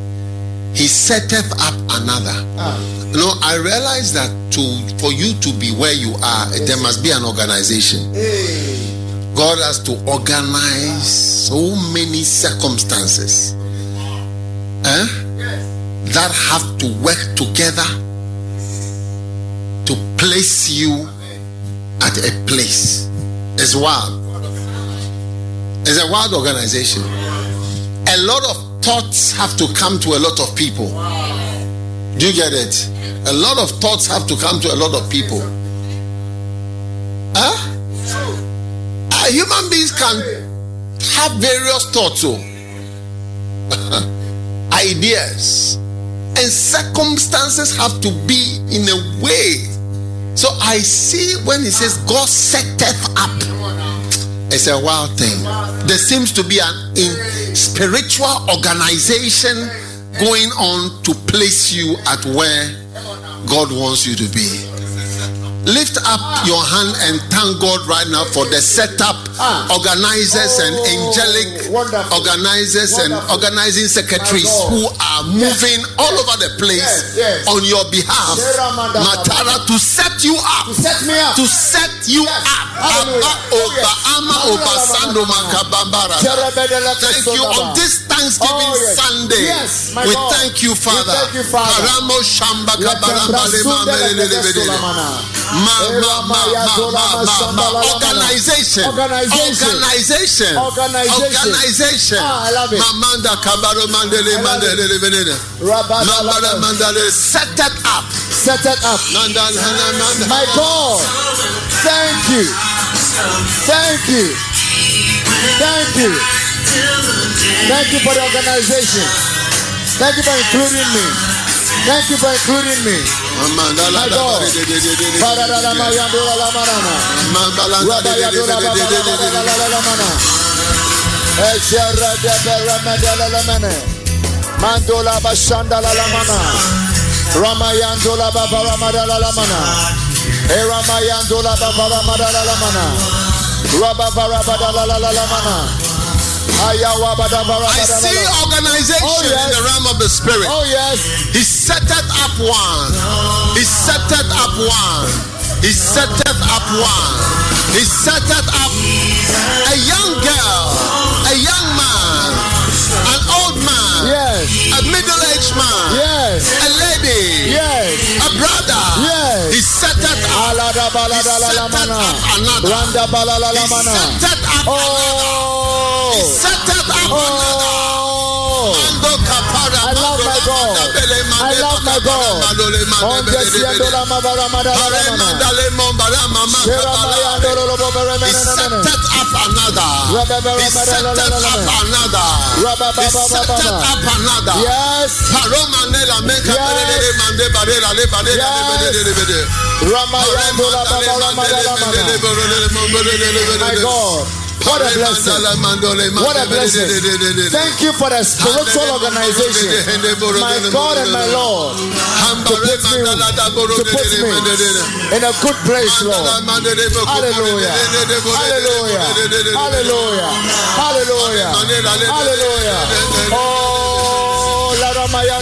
[SPEAKER 6] he setteth up another
[SPEAKER 5] Ah.
[SPEAKER 6] You know, I realize that to for you to be where you are, there must be an organization.
[SPEAKER 5] Hey.
[SPEAKER 6] God has to organize so many circumstances eh, that have to work together to place you at a place. It's wild. It's a wild organization. A lot of thoughts have to come to a lot of people. Do you get it? A lot of thoughts have to come to a lot of people. Huh? Uh, human beings can have various thoughts, oh. ideas, and circumstances have to be in a way. So I see when he says God setteth up, it's a wild thing. There seems to be an spiritual organization going on to place you at where God wants you to be. Lift up your hand and thank God right now for the setup,
[SPEAKER 5] Ah.
[SPEAKER 6] organizers, and
[SPEAKER 5] Oh,
[SPEAKER 6] angelic
[SPEAKER 5] wonderful.
[SPEAKER 6] organizers and organizing secretaries who are moving all over the place
[SPEAKER 5] Yes, yes.
[SPEAKER 6] on your behalf. Matara to set you up.
[SPEAKER 5] To set me up.
[SPEAKER 6] To set you
[SPEAKER 5] Yes.
[SPEAKER 6] up. Abba Oba. Ama Oba Sando Makabambara. Thank you on this Thanksgiving
[SPEAKER 5] Oh, yes.
[SPEAKER 6] Sunday.
[SPEAKER 5] Yes, my
[SPEAKER 6] we
[SPEAKER 5] God.
[SPEAKER 6] thank you,
[SPEAKER 5] We
[SPEAKER 6] Father.
[SPEAKER 5] thank you, Father.
[SPEAKER 6] Karamo Shamba ma, ma, ma. Organization.
[SPEAKER 5] Organization.
[SPEAKER 6] Organization.
[SPEAKER 5] Ah, I love it.
[SPEAKER 6] Mamanda Kabaro Mandele Mandele Mandele. Mambara Mandale. Set that up.
[SPEAKER 5] Set it up. My God. Thank you. Thank you. Thank you. Thank you for the organization. Thank you for including me. Thank you for including me. My
[SPEAKER 6] Mandola Bashanda Lamana Ramayandola Baba Ramadala Lamana Eramayandola
[SPEAKER 5] Baba Ramadala Lamana Rabba Barabadala Lamana
[SPEAKER 6] I see organization
[SPEAKER 5] Oh, yes.
[SPEAKER 6] in the realm of the spirit.
[SPEAKER 5] Oh yes.
[SPEAKER 6] He set it up one. He set it up one. He set it up one. He set it up a young girl, a young man, an old man,
[SPEAKER 5] Yes.
[SPEAKER 6] a middle-aged man,
[SPEAKER 5] Yes.
[SPEAKER 6] a lady,
[SPEAKER 5] Yes.
[SPEAKER 6] a brother.
[SPEAKER 5] Yes.
[SPEAKER 6] He set it up.
[SPEAKER 5] Balada la la mana.
[SPEAKER 6] Another.
[SPEAKER 5] Randa balala la
[SPEAKER 6] He
[SPEAKER 5] mana.
[SPEAKER 6] set it up.
[SPEAKER 5] Oh.
[SPEAKER 6] Set up
[SPEAKER 5] I love my God. I love my God.
[SPEAKER 6] Set up another. Set up another. Set up another.
[SPEAKER 5] Yes. My God. What a blessing. What a blessing. Thank you for the spiritual organization. My God and my Lord. To put me, to put me in a good place, Lord. Hallelujah. Hallelujah. Hallelujah. Hallelujah. Hallelujah. Oh, ramaya.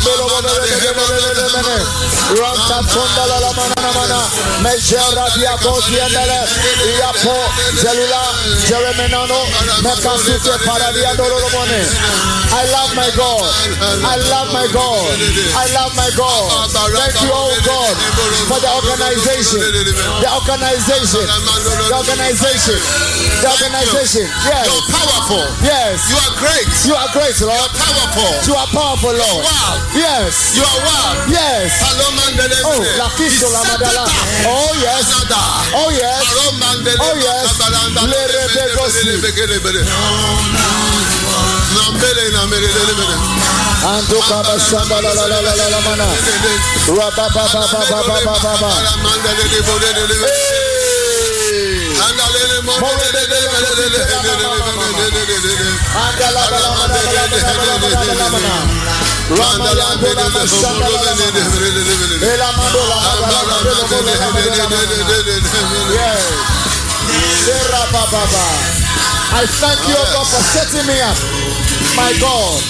[SPEAKER 5] Ranta la mana mana. Mejera. Iapo zelula jeremenano. I love my God. I love my God. I love my God. Thank you, oh God, for the organization. The organization. The organization. The organization. Yes.
[SPEAKER 6] You're powerful.
[SPEAKER 5] Yes.
[SPEAKER 6] You are great.
[SPEAKER 5] You are great, Lord.
[SPEAKER 6] Powerful.
[SPEAKER 5] You are powerful, Lord.
[SPEAKER 6] Wow.
[SPEAKER 5] Yes.
[SPEAKER 6] You are wild.
[SPEAKER 5] Yes. Oh, la kisto la madala. Oh yes. Oh yes. Oh yes. Le rebegosi. Ando baba shanda la la la la la la mana. Ra ba ba ba ba ba ba ba ba ba. I thank you, God, for setting me up. My God,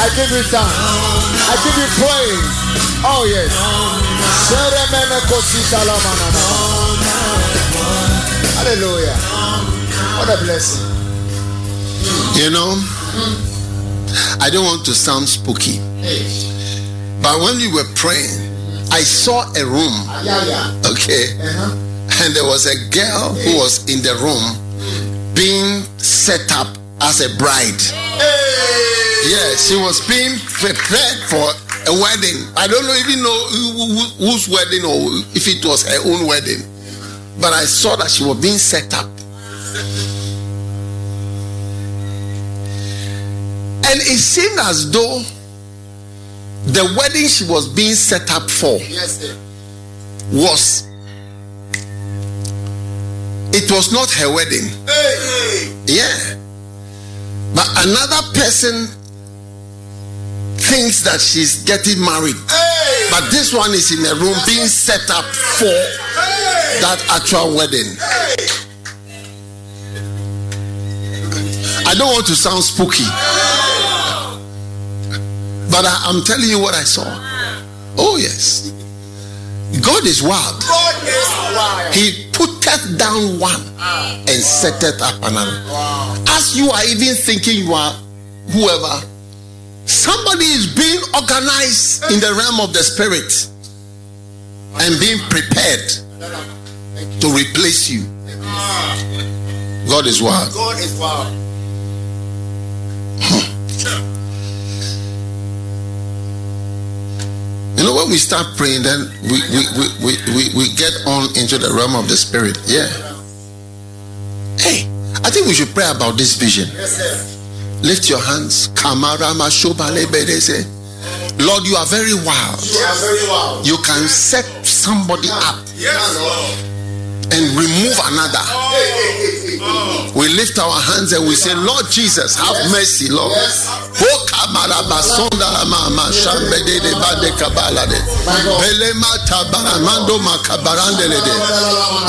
[SPEAKER 5] I give you thanks. I give you praise. Oh, yes. Hallelujah. What a blessing.
[SPEAKER 6] You know, mm. I don't want to sound spooky, but when we were praying, I saw a room, okay, and there was a girl who was in the room being set up as a bride. Yes, she was being prepared for a wedding. I don't know even know who- who- whose wedding or if it was her own wedding, but I saw that she was being set up. And it seemed as though the wedding she was being set up for
[SPEAKER 5] Yes,
[SPEAKER 6] was it was not her wedding. Yeah. But another person thinks that she's getting married. But this one is in a room being set up for that actual wedding. I don't want to sound spooky. But I, am telling you what I saw. Oh, yes. God is wild.
[SPEAKER 5] God is wild.
[SPEAKER 6] He putteth down one and setteth up another. As you are even thinking you are whoever, somebody is being organized in the realm of the spirit and being prepared to replace you. Ah. God is wild.
[SPEAKER 5] God is wild. Hmm.
[SPEAKER 6] You know, when we start praying, then we we, we, we, we, we get on into the realm of the spirit. Yeah. Hey, I think we should pray about this vision.
[SPEAKER 5] Yes, sir.
[SPEAKER 6] Lift your hands. Kamarama shobale bedese. Lord, you are very wild.
[SPEAKER 5] You are very wild.
[SPEAKER 6] You can set somebody up
[SPEAKER 5] Yes, Lord
[SPEAKER 6] and remove another. We lift our hands and we say, Lord Jesus, have mercy, Lord.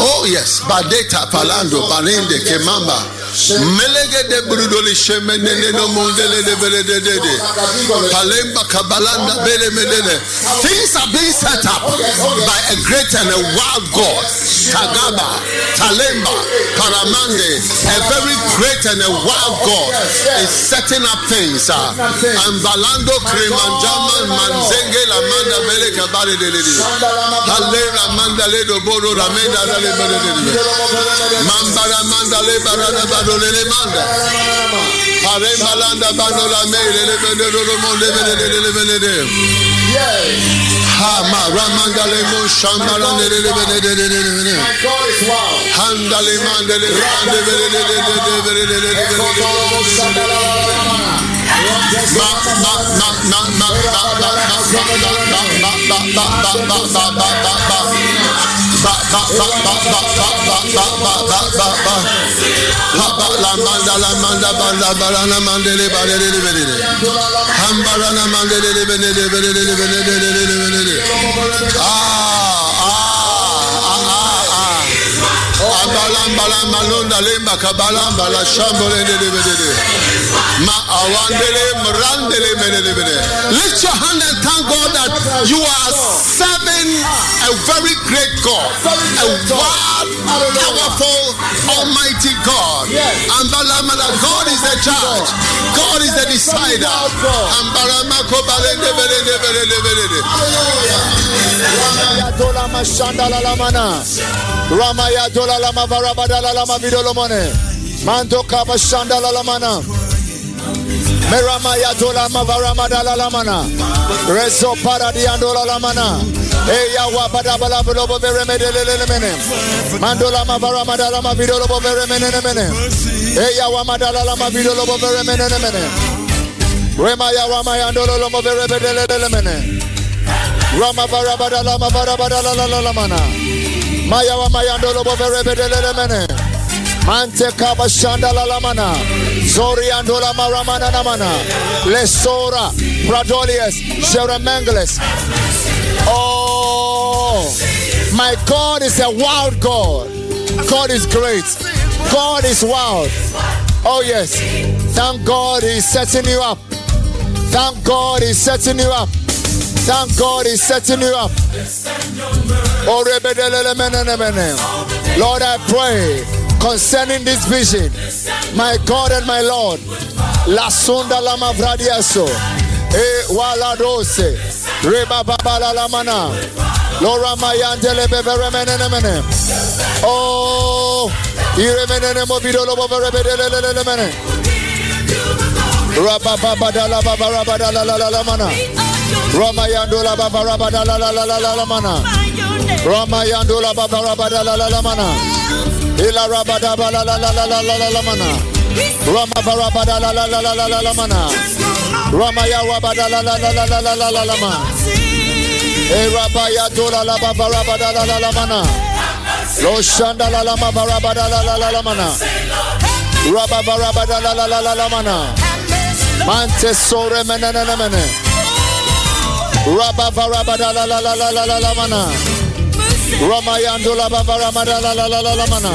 [SPEAKER 6] Oh yes, Badeta Palando Balende Kemamba. Melege de brudoli shemenene no mondele de bele de de. Palemba kabalanda bele medele. Things are being set up by a great and a wild God. Tagaba, Talemba, Paramande, a very great and a wild God is setting up things. And Balando Kremanjama Manzenge Lamanda Bele Kabare de Lidi. Halera Mandale do Boro Ramenda. Mambara Mandale Barada Badole Manda. Parembalanda Banola Mele de Bele de Monde Bele de Bele Bele de.
[SPEAKER 5] Yes.
[SPEAKER 6] Hama Ramandale Mo Shambara de Bele de Bele de Bele.
[SPEAKER 5] My God is wild.
[SPEAKER 6] Handale Mandele Bele de Bele de Bele de Bele de Bele de Bele de. Abalambala malonda lemba kabalamba la shambole de de de de. Ma Lift your hand and thank God that you are serving serving a very great God, a wild, powerful, almighty God. And Balamana, God is the judge, God is the decider. And Baramako.
[SPEAKER 5] Ramaya dola la ma varabada la la ma vidolo mone. Kaba shanda la la mana. Meramaya dola ma varamada la la mana. Rezo paradiando la la mana. Eya wa bada bala bolo bo vere me de le le le mene. Mandola ma varamada la ma vidolo bo vere mene mene. Eya wa madala la ma vidolo bo vere mene ne mene. Remaya ramaya ndolo lo mo vere be de le le le mene. Rama bara lama bara bara la la la mana. Maya wa maya ndolo bo vere be de le le mene. Mante kaba shanda la la mana. Zori andola maramana na mana. Lesora, Pradolius, Jeremangles. Oh, my God is a wild God. God is great. God is wild. Oh yes. Thank God He's setting you up. Thank God He's setting you up. Thank God He's setting you up. Oh. Lord, I pray concerning this vision, my God and my Lord, La Sunda Lama Vradiaso, E Wala Dose, Reba Babala Lamana, Lora Mayandele Beberemenemene. Oh, Iremenene Movidolo Beberemenemene. Rabababadala Babarabadala Lamana. Ramayandola Babarabadala Lamana. Ramayandola Babarabadala Lamana. Ila Rabada Lamana. Rama Barabada Lamana. Ramaya Wabada Lama. E Rabaya Dola La Babarabada Lamana. Lo Shanda Lama Barabada Lamana. Rabba Barabada Lamana. Mante Sore Menene. Rabba Barabada Lamana. Ramayando la bavaramada la la la la la mana.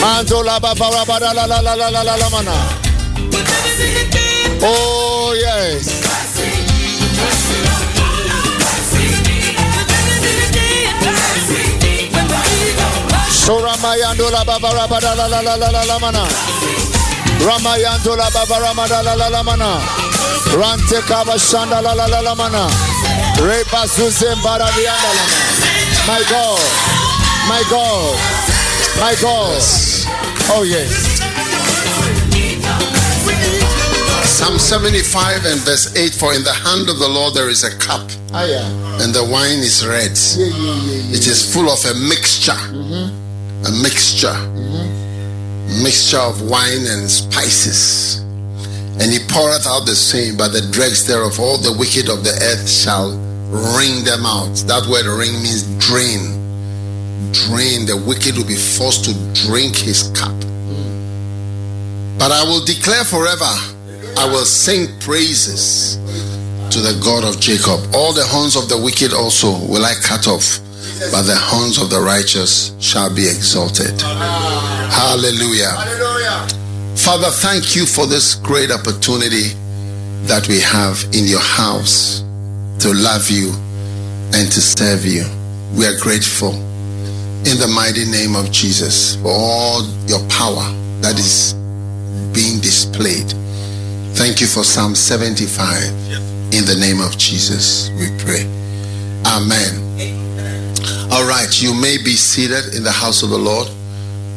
[SPEAKER 5] Mando la bavarabada la la la la la la la mana. Oh yes. Soramayando la bavarabada la la la la la la mana. Ramayando la bavaramada la la la mana. Rante kaba shanda la la la la mana. Reba suze mbara vianda la. My God, my God, my God. Oh yes.
[SPEAKER 6] Psalm 75 and verse 8 For in the hand of the Lord there is a cup,
[SPEAKER 5] Ah yeah.
[SPEAKER 6] and the wine is red.
[SPEAKER 5] Yeah yeah.
[SPEAKER 6] It is full of a mixture. A mixture. Mixture of wine and spices. And he poureth out the same, but the dregs thereof, all the wicked of the earth shall wring them out. That word wring means drain. Drain. The wicked will be forced to drink his cup. But I will declare forever, I will sing praises to the God of Jacob. All the horns of the wicked also will I cut off, but the horns of the righteous shall be exalted. Hallelujah. Father, thank you for this great opportunity that we have in your house to love you and to serve you. We are grateful in the mighty name of Jesus for all your power that is being displayed. Thank you for Psalm 75. In the name of Jesus, we pray. Amen. All right, you may be seated in the house of the Lord.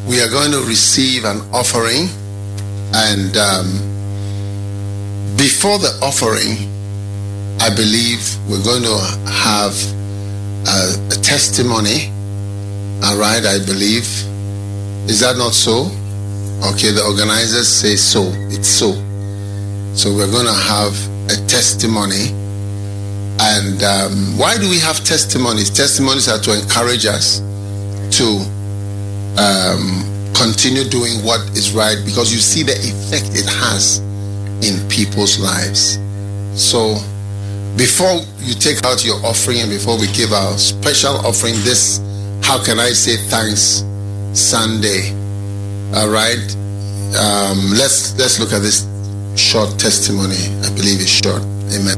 [SPEAKER 6] We are going to receive an offering, and um, before the offering, I believe we're going to have a, a testimony. All right, I believe. Is that not so? Okay, the organizers say so. It's so. So we're going to have a testimony. And um, why do we have testimonies? Testimonies are to encourage us to um, continue doing what is right because you see the effect it has in people's lives. So before you take out your offering and before we give our special offering, this how can I say thanks Sunday? All right. Um, let's let's look at this short testimony. I believe it's short. Amen.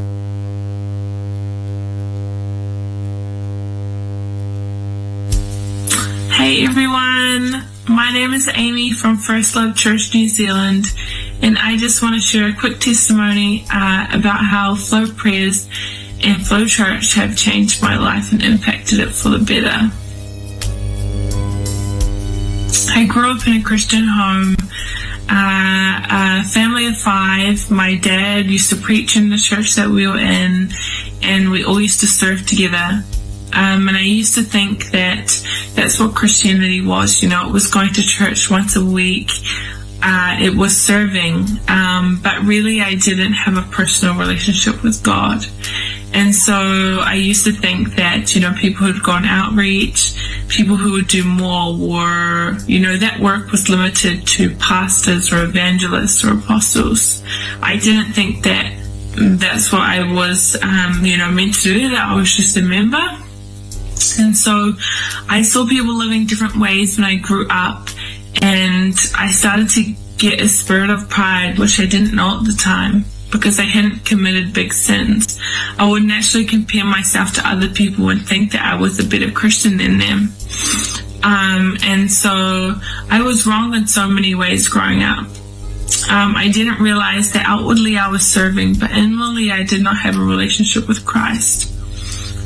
[SPEAKER 7] Hey everyone, my name is Amy from First Love Church New Zealand, and I just want to share a quick testimony uh, about how Flow Prayers and Flow Church have changed my life and impacted it for the better. I grew up in a Christian home, uh, a family of five. My dad used to preach in the church that we were in, and we all used to serve together. Um, and I used to think that that's what Christianity was. You know, it was going to church once a week. Uh, it was serving, um, but really I didn't have a personal relationship with God. And so I used to think that, you know, people who'd gone outreach, people who would do more were, you know, that work was limited to pastors or evangelists or apostles. I didn't think that that's what I was, um, you know, meant to do, that I was just a member. And so I saw people living different ways when I grew up, and I started to get a spirit of pride, which I didn't know at the time because I hadn't committed big sins. I would naturally compare myself to other people and think that I was a better Christian than them. Um, and so I was wrong in so many ways growing up. Um, I didn't realize that outwardly I was serving, but inwardly I did not have a relationship with Christ.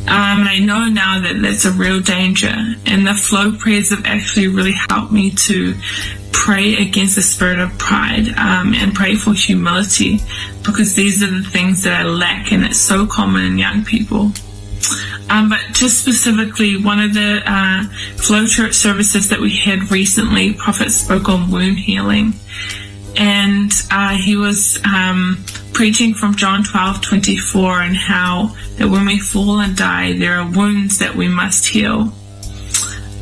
[SPEAKER 7] Um, and I know now that that's a real danger. And the flow prayers have actually really helped me to pray against the spirit of pride um, and pray for humility because these are the things that I lack, and it's so common in young people. Um, but just specifically, one of the uh, flow church services that we had recently, Prophet spoke on wound healing. And uh, he was um, preaching from John 12 24 and how that when we fall and die, there are wounds that we must heal.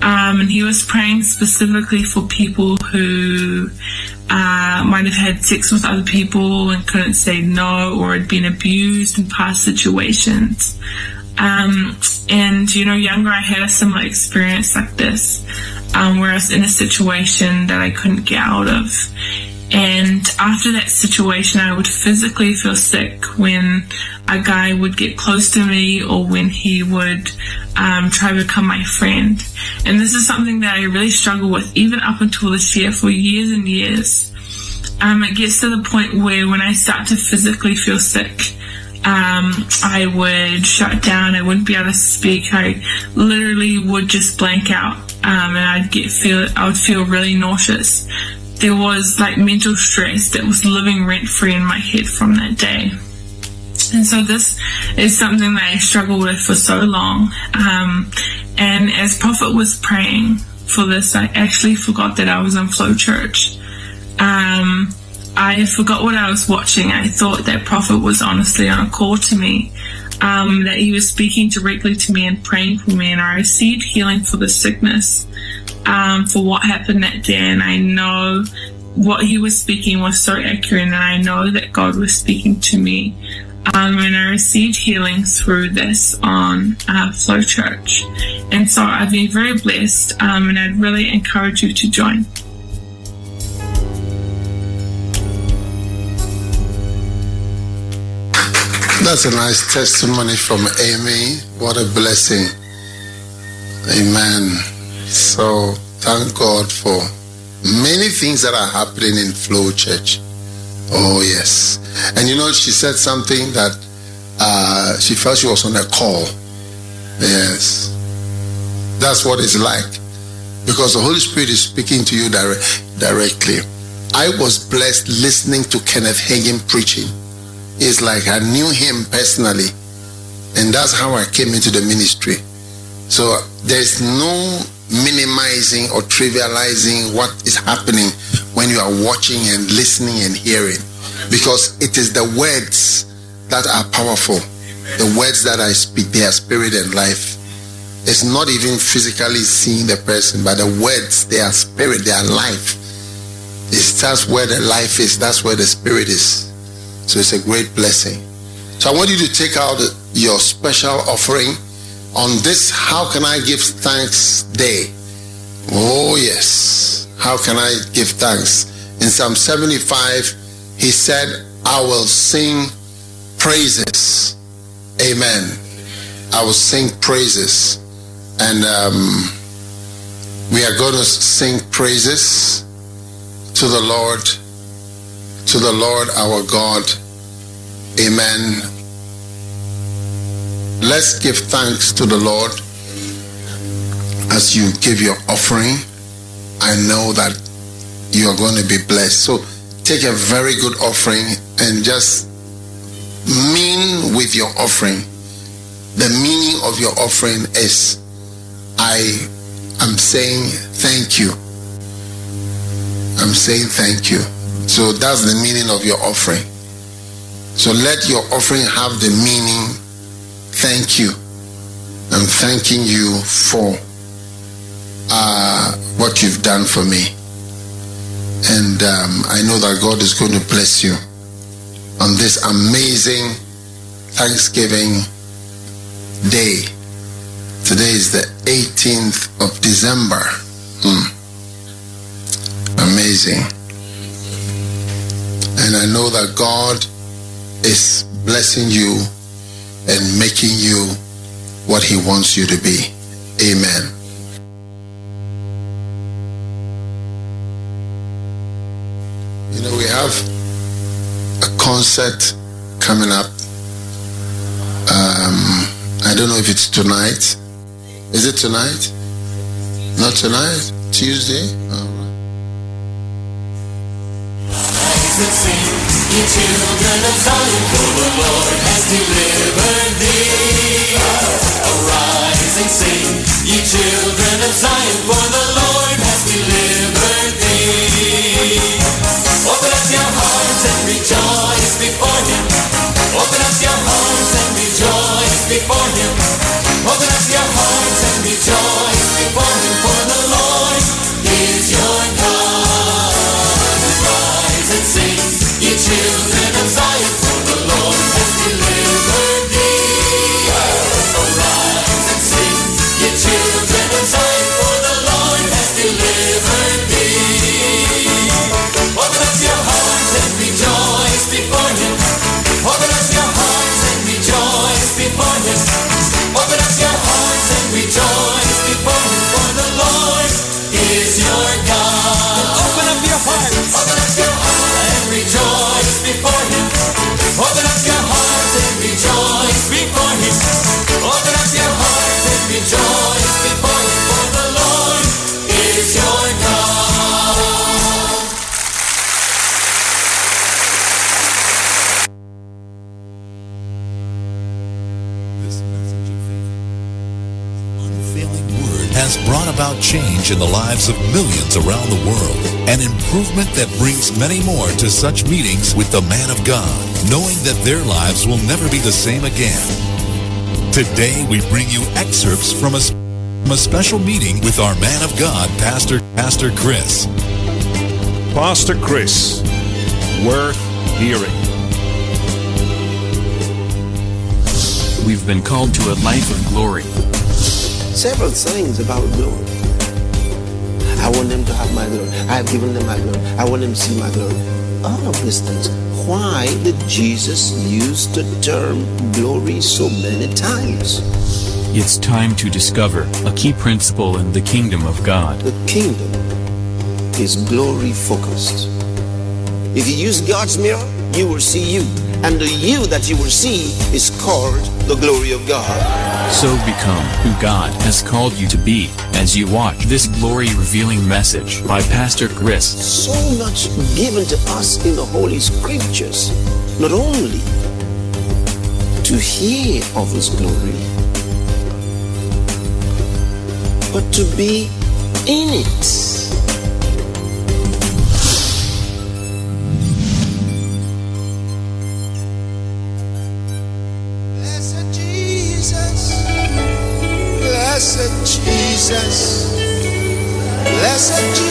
[SPEAKER 7] Um, and he was praying specifically for people who uh, might have had sex with other people and couldn't say no or had been abused in past situations. Um, and, you know, younger, I had a similar experience like this, um, where I was in a situation that I couldn't get out of. And after that situation, I would physically feel sick when a guy would get close to me or when he would um, try to become my friend. And this is something that I really struggle with even up until this year for years and years. Um, it gets to the point where when I start to physically feel sick, um, I would shut down. I wouldn't be able to speak. I literally would just blank out, um, and I'd get feel. I would feel really nauseous there was like mental stress that was living rent free in my head from that day. And so this is something that I struggled with for so long. Um, and as Prophet was praying for this, I actually forgot that I was in Flow Church. Um, I forgot what I was watching. I thought that Prophet was honestly on a call to me, um, that he was speaking directly to me and praying for me, and I received healing for the sickness um, for what happened that day. And I know what he was speaking was so accurate, and I know that God was speaking to me. Um, and I received healing through this on uh, Flow Church. And so I've been very blessed, um, and I'd really encourage you to join.
[SPEAKER 6] That's a nice testimony from Amy. What a blessing. Amen. So thank God for many things that are happening in Flow Church. Oh, yes. And you know, she said something that uh, she felt she was on a call. Yes. That's what it's like. Because the Holy Spirit is speaking to you dire- directly. I was blessed listening to Kenneth Hagin preaching. It's like I knew him personally. And that's how I came into the ministry. So there's no minimizing or trivializing what is happening when you are watching and listening and hearing because it is the words that are powerful the words that i speak they are spirit and life it's not even physically seeing the person but the words they are spirit they are life it's that's where the life is that's where the spirit is so it's a great blessing so i want you to take out your special offering on this How Can I Give Thanks Day. Oh, yes. How can I give thanks? In Psalm 75, he said, I will sing praises. Amen. I will sing praises. And um, we are going to sing praises to the Lord, to the Lord our God. Amen. Let's give thanks to the Lord as you give your offering. I know that you are going to be blessed. So take a very good offering and just mean with your offering. The meaning of your offering is I am saying thank you. I'm saying thank you. So that's the meaning of your offering. So let your offering have the meaning thank you. I'm thanking you for uh, what you've done for me. And um, I know that God is going to bless you on this amazing Thanksgiving day. Today is the 18th of December. Hmm. Amazing. And I know that God is blessing you and making you what He wants you to be. Amen. You know, we have a concert coming up. Um, I don't know if it's tonight. Is it tonight? Not tonight? Tuesday? All right.
[SPEAKER 2] Sing, ye children of Zion, for the Lord has delivered thee. Arise and sing, ye children of Zion, for the Lord has delivered thee. Open up your hearts and rejoice before Him. Open up your hearts and rejoice before Him. Open up your hearts and rejoice before Him,
[SPEAKER 8] change in the lives of millions around the world. An improvement that brings many more to such meetings with the man of God, knowing that their lives will never be the same again. Today we bring you excerpts from a, from a special meeting with our man of God, Pastor Pastor Chris.
[SPEAKER 9] Pastor Chris, worth hearing.
[SPEAKER 10] We've been called to a life of glory.
[SPEAKER 11] several things about glory. I want them to have my glory. I have given them my glory. I want them to see my glory. All of these things. Why did Jesus use the term glory so many times?
[SPEAKER 10] It's time to discover a key principle in the kingdom of God.
[SPEAKER 11] The kingdom is glory focused. If you use God's mirror, you will see you. And the you that you will see is called the glory of God.
[SPEAKER 10] So become who God has called you to be as you watch this glory revealing message by Pastor Chris.
[SPEAKER 11] so much given to us in the Holy Scriptures, not only to hear of His glory, but to be in it.
[SPEAKER 4] Jesus, blessed Jesus,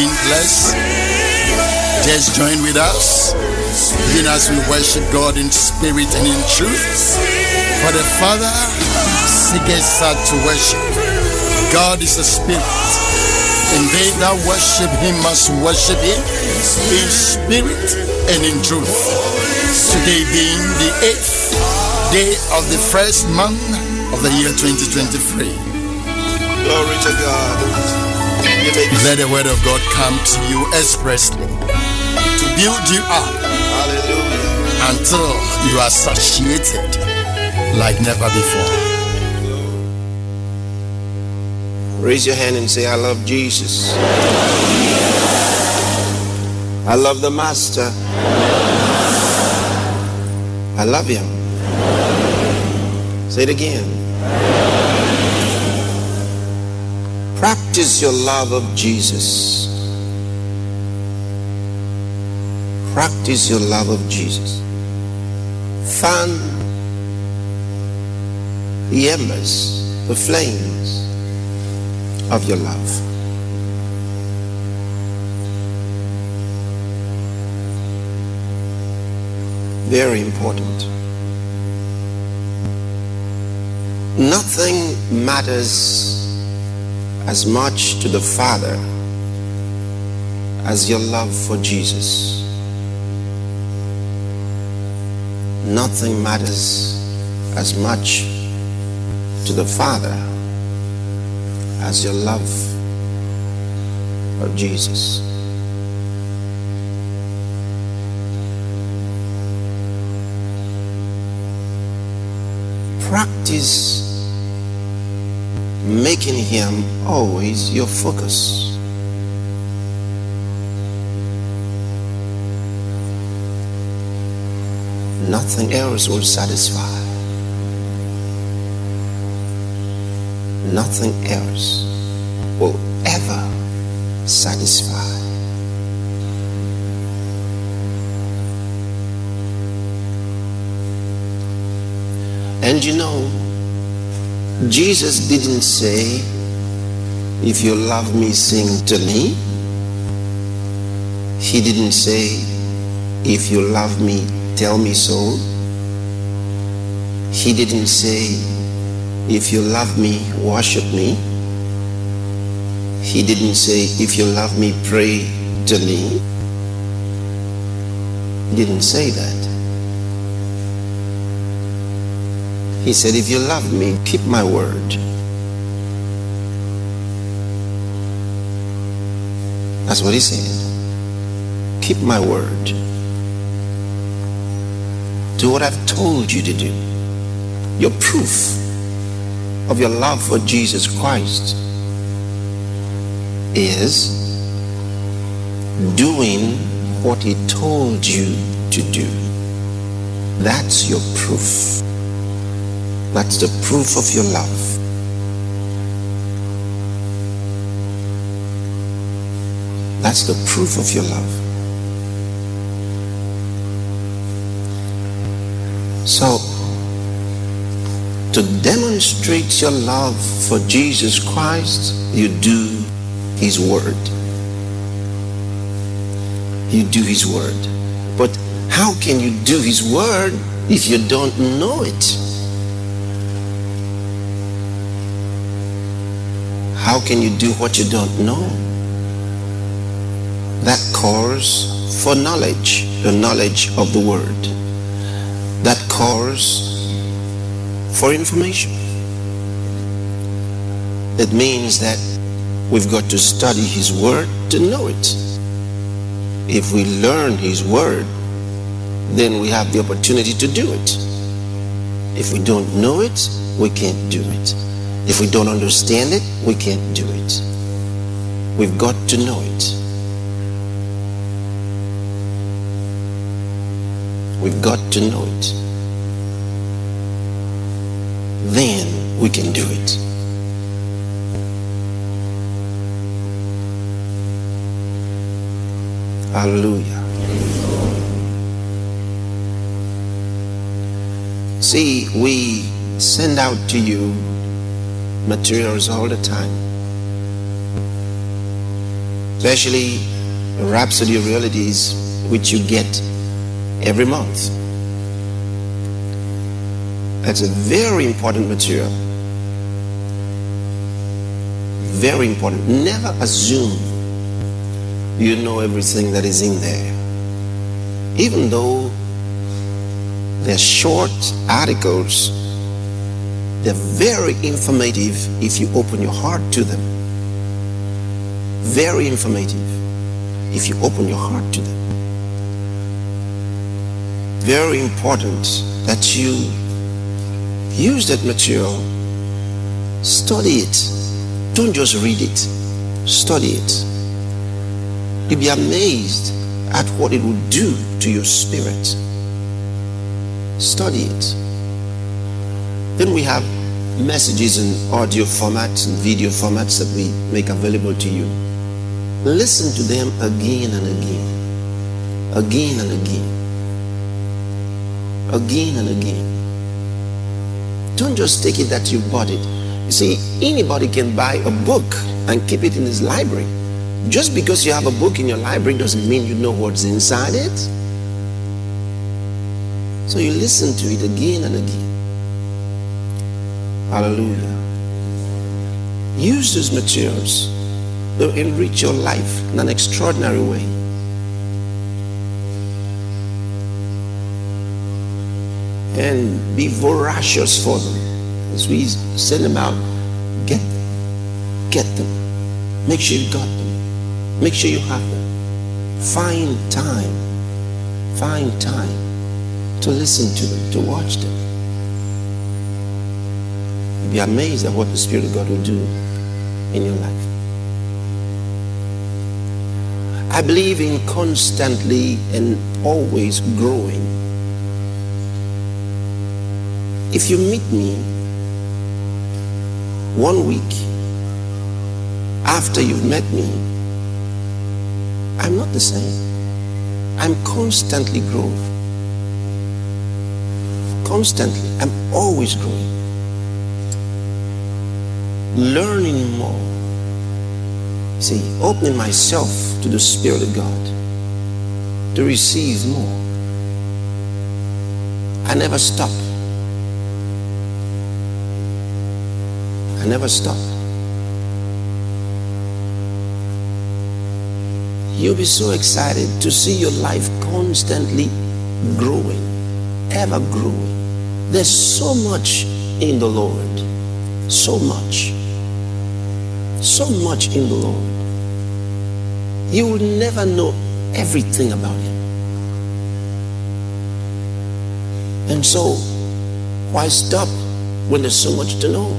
[SPEAKER 12] being blessed? Just join with us, even as we worship God in spirit and in truth. For the Father seeketh us to worship. God is a spirit, and they that worship him must worship him in spirit and in truth. Today being the eighth day of the first month of the year 2023.
[SPEAKER 11] Glory to God.
[SPEAKER 12] Let the word of God come to you expressly to build you up
[SPEAKER 11] Hallelujah.
[SPEAKER 12] until you are satiated like never before.
[SPEAKER 11] Raise your hand and say, I love Jesus. I love the Master. I love him. Say it again. Practice your love of Jesus. Practice your love of Jesus. Fan the embers, the flames of your love. Very important. Nothing matters as much to the Father as your love for Jesus. Nothing matters as much to the Father as your love of Jesus. Practice making Him always your focus. Nothing else will satisfy. Nothing else will ever satisfy. And you know, Jesus didn't say, If you love me, sing to me. He didn't say, If you love me, tell me so. He didn't say, If you love me, worship me. He didn't say, If you love me, pray to me. He didn't say that. He said, If you love me, keep my word. That's what he said. Keep my word. Do what I've told you to do. Your proof of your love for Jesus Christ is doing what he told you to do. That's your proof. That's the proof of your love. That's the proof of your love. So, to demonstrate your love for Jesus Christ, you do His Word. You do His Word. But how can you do His Word if you don't know it? How can you do what you don't know? That calls for knowledge, the knowledge of the Word. That calls for information. It means that we've got to study His Word to know it. If we learn His Word, then we have the opportunity to do it. If we don't know it, we can't do it. If we don't understand it, we can't do it. We've got to know it. We've got to know it. Then we can do it. Hallelujah. See, we send out to you materials all the time. especially Rhapsody of Realities, which you get every month. That's a very important material. Very important. Never assume you know everything that is in there. Even though they're short articles, they're very informative if you open your heart to them. Very informative if you open your heart to them. Very important that you use that material, study it. Don't just read it, study it. You'll be amazed at what it will do to your spirit. Study it. Then we have messages in audio formats and video formats that we make available to you. Listen to them again and again, again and again, again and again. Don't just take it that you bought it. You see, anybody can buy a book and keep it in his library. Just because you have a book in your library doesn't mean you know what's inside it. So you listen to it again and again. Hallelujah. Use these materials to enrich your life in an extraordinary way. And be voracious for them. As we send them out, get them. Get them. Make sure you got them. Make sure you have them. Find time. Find time to listen to them, to watch them. Be amazed at what the Spirit of God will do in your life. I believe in constantly and always growing. If you meet me one week after you've met me, I'm not the same. I'm constantly growing. Constantly. I'm always growing. Learning more. See, opening myself to the Spirit of God to receive more. I never stop. I never stop. You'll be so excited to see your life constantly growing, ever growing. There's so much in the Lord. So much. So much in the Lord. You will never know everything about Him. And so, why stop when there's so much to know,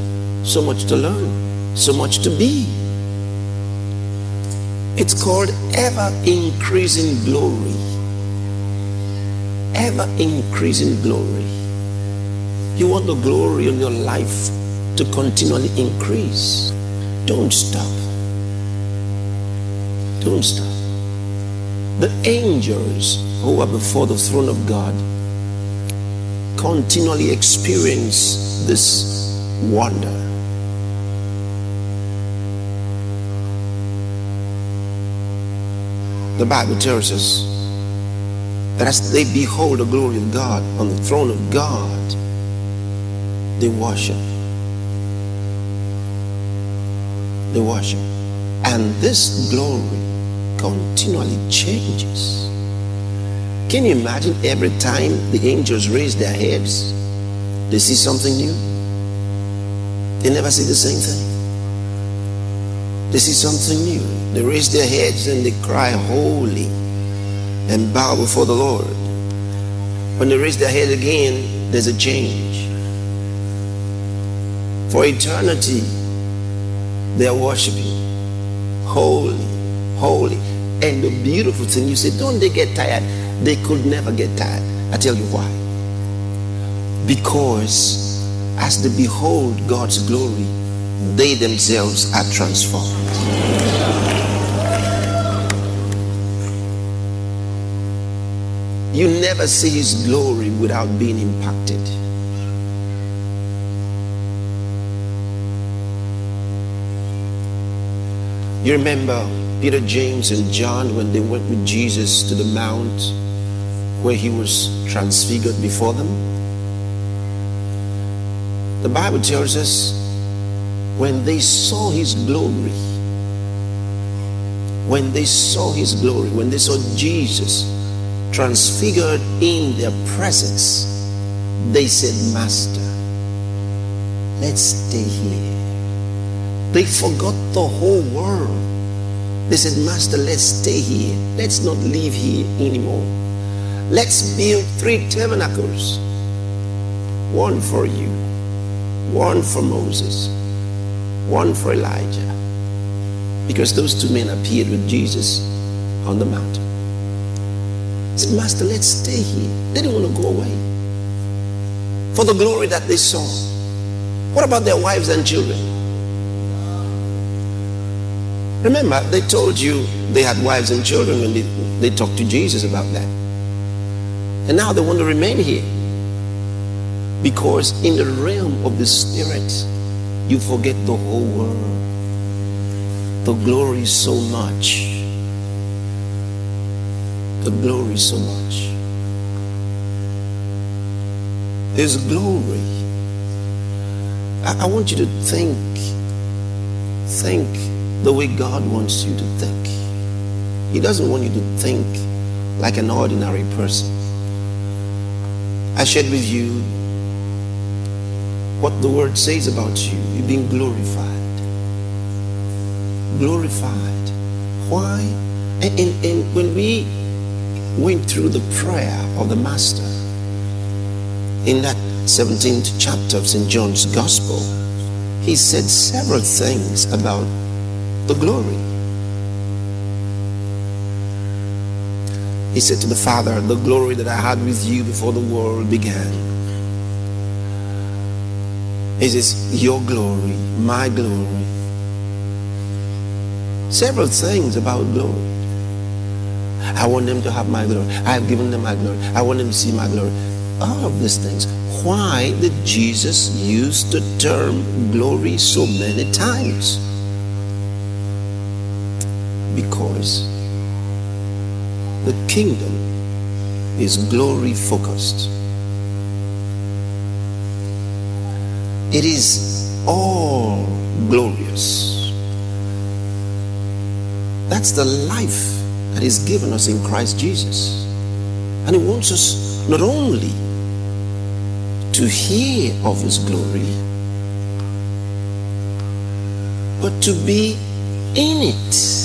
[SPEAKER 11] so much to learn, so much to be? It's called ever increasing glory. Ever increasing glory. You want the glory of your life to continually increase. Don't stop. Don't stop. The angels who are before the throne of God continually experience this wonder. The Bible tells us that as they behold the glory of God on the throne of God, they worship. They worship. And this glory continually changes. Can you imagine every time the angels raise their heads, they see something new? They never see the same thing. They see something new. They raise their heads and they cry, Holy, and bow before the Lord. When they raise their head again, there's a change. For eternity, they are worshiping. Holy, holy. And the beautiful thing, you say, don't they get tired? They could never get tired. I tell you why. Because as they behold God's glory, they themselves are transformed. You never see His glory without being impacted. You remember Peter, James, and John when they went with Jesus to the mount where he was transfigured before them? The Bible tells us when they saw his glory, when they saw his glory, when they saw Jesus transfigured in their presence, they said, Master, let's stay here. They forgot the whole world. They said, Master, let's stay here. Let's not leave here anymore. Let's build three tabernacles one for you, one for Moses, one for Elijah. Because those two men appeared with Jesus on the mountain. They said, Master, let's stay here. They didn't want to go away for the glory that they saw. What about their wives and children? Remember, they told you they had wives and children when they, they talked to Jesus about that. And now they want to remain here. Because in the realm of the spirit, you forget the whole world. The glory so much. The glory so much. There's glory. I, I want you to think, think the way God wants you to think. He doesn't want you to think like an ordinary person. I shared with you what the word says about you. You're being glorified. Glorified. Why? And, and, and when we went through the prayer of the Master in that 17th chapter of St. John's Gospel, he said several things about the glory. He said to the Father, The glory that I had with you before the world began. He says, Your glory, my glory. Several things about glory. I want them to have my glory. I have given them my glory. I want them to see my glory. All of these things. Why did Jesus use the term glory so many times? Because the kingdom is glory focused. It is all glorious. That's the life that is given us in Christ Jesus. And He wants us not only to hear of His glory, but to be in it.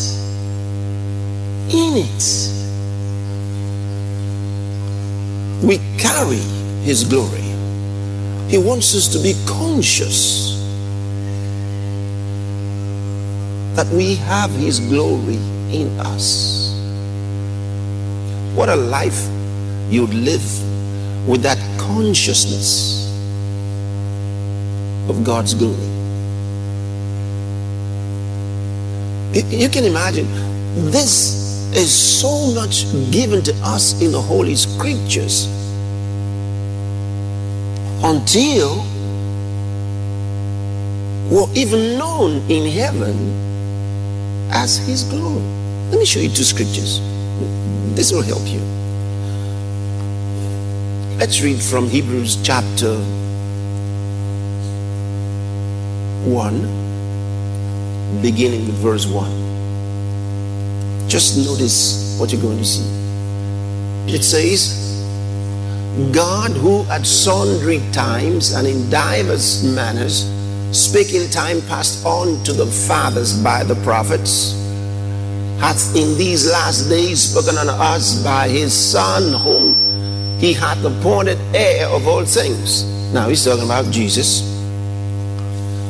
[SPEAKER 11] We carry His glory. He wants us to be conscious that we have His glory in us. What a life you'd live with that consciousness of God's glory. You can imagine this is so much given to us in the Holy Scriptures until we're even known in heaven as His glory. Let me show you two scriptures. This will help you. Let's read from Hebrews chapter 1, beginning with verse 1. Just notice what you're going to see. It says, God who at sundry times and in divers manners spake in time past on to the fathers by the prophets, hath in these last days spoken unto us by his Son, whom he hath appointed heir of all things. Now he's talking about Jesus,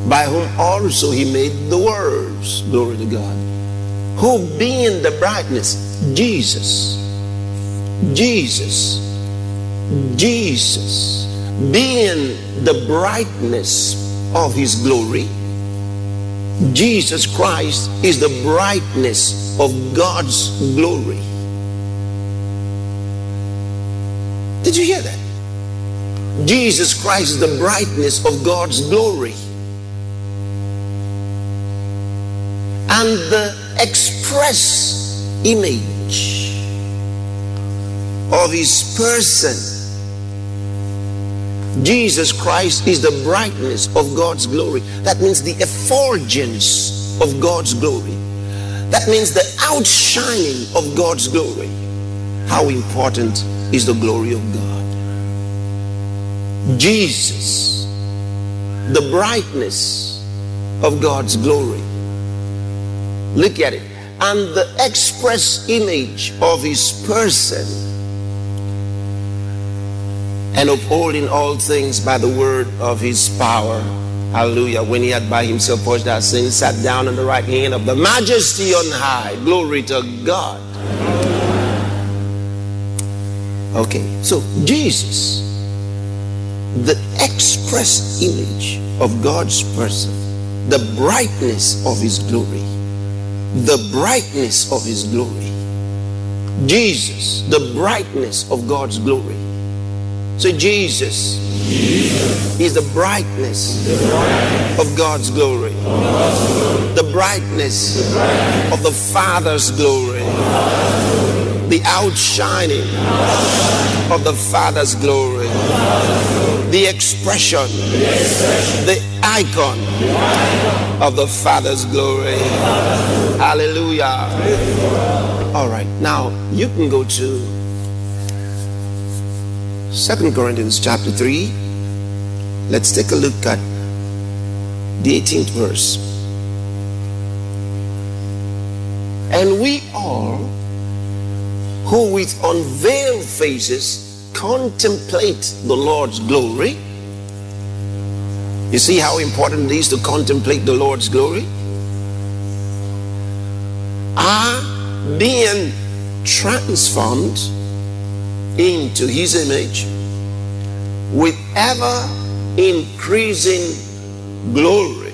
[SPEAKER 11] by whom also he made the worlds. Glory to God. Who being the brightness, Jesus, Jesus, Jesus, being the brightness of his glory, Jesus Christ is the brightness of God's glory. Did you hear that? Jesus Christ is the brightness of God's glory. And the express image of his person. Jesus Christ is the brightness of God's glory. That means the effulgence of God's glory. That means the outshining of God's glory. How important is the glory of God? Jesus, the brightness of God's glory. Look at it. And the express image of his person and upholding all things by the word of his power. Hallelujah. When he had by himself purged our sins, sat down on the right hand of the majesty on high. Glory to God. Okay, so Jesus, the express image of God's person, the brightness of his glory, the brightness of his glory. Jesus, the brightness of God's glory. So Jesus, is the brightness, of God's glory, the brightness, of the Father's glory, the outshining of the Father's glory, the expression, the icon of the Father's glory. Hallelujah. All right, now you can go to Second Corinthians chapter 3. Let's take a look at the 18th verse. And we all who with unveiled faces contemplate the Lord's glory. You see how important it is to contemplate the Lord's glory? Are being transformed into his image with ever increasing glory,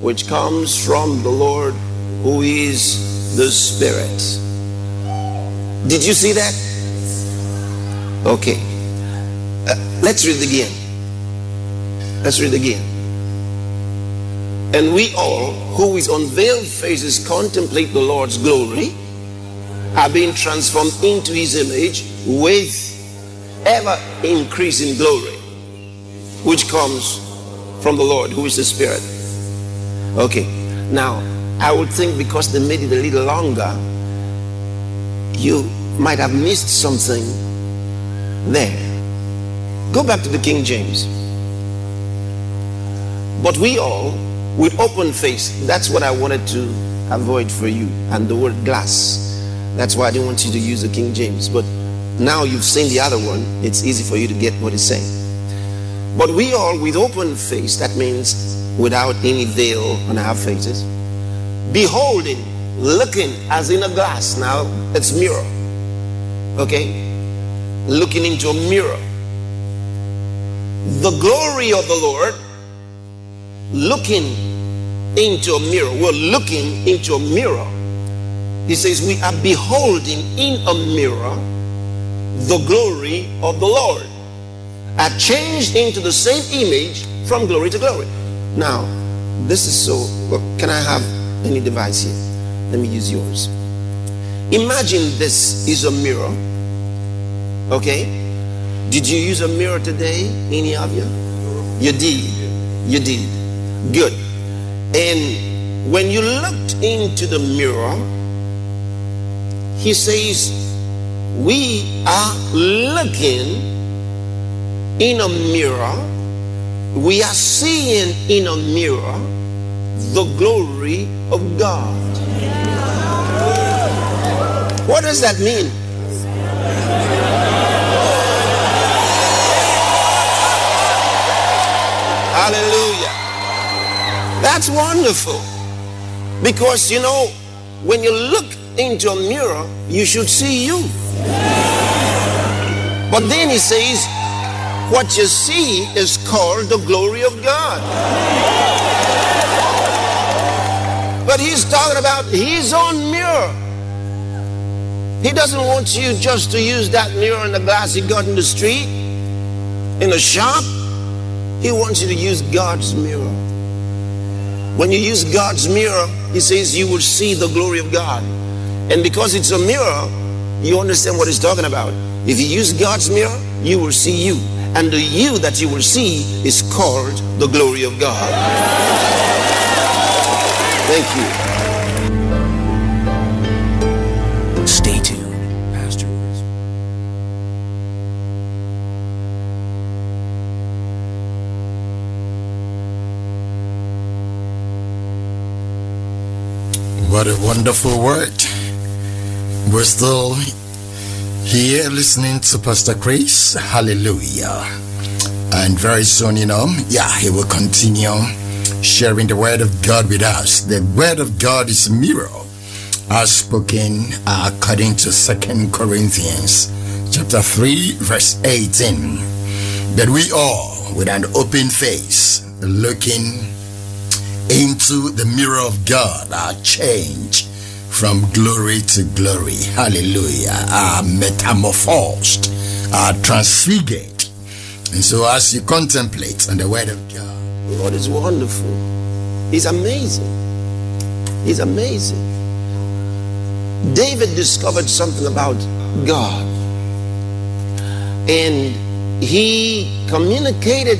[SPEAKER 11] which comes from the Lord who is the Spirit. Did you see that? Okay. Uh, let's read again. Let's read again. And we all, who with unveiled faces contemplate the Lord's glory, are being transformed into his image with ever increasing glory, which comes from the Lord, who is the Spirit. Okay, now I would think because they made it a little longer, you might have missed something there. Go back to the King James. But we all, with open face, that's what I wanted to avoid for you, and the word glass. That's why I didn't want you to use the King James. But now you've seen the other one, it's easy for you to get what he's saying. But we all, with open face, that means without any veil on our faces, beholding, looking as in a glass. Now it's mirror. Okay? Looking into a mirror. The glory of the Lord, looking into a mirror. We're looking into a mirror. He says, We are beholding in a mirror the glory of the Lord. Are changed into the same image from glory to glory. Now, this is so. Well, can I have any device here? Let me use yours. Imagine this is a mirror. Okay? Did you use a mirror today? Any of you? You did. You did. Good. And when you looked into the mirror, he says, We are looking in a mirror. We are seeing in a mirror the glory of God. What does that mean? That's wonderful. Because you know, when you look into a mirror, you should see you. But then he says, what you see is called the glory of God. But he's talking about his own mirror. He doesn't want you just to use that mirror in the glass he got in the street, in the shop. He wants you to use God's mirror. When you use God's mirror, he says, you will see the glory of God. And because it's a mirror, you understand what he's talking about. If you use God's mirror, you will see you. And the you that you will see is called the glory of God. Thank you.
[SPEAKER 12] What a wonderful word. We're still here listening to Pastor Chris. Hallelujah. And very soon, you know, yeah, he will continue sharing the word of God with us. The word of God is a mirror, as spoken uh, according to Second Corinthians chapter 3, verse 18. That we all, with an open face, looking into the mirror of God are changed from glory to glory. Hallelujah. Are metamorphosed, are transfigured. And so as you contemplate on the word of God,
[SPEAKER 11] Lord is wonderful. He's amazing. He's amazing. David discovered something about God. And he communicated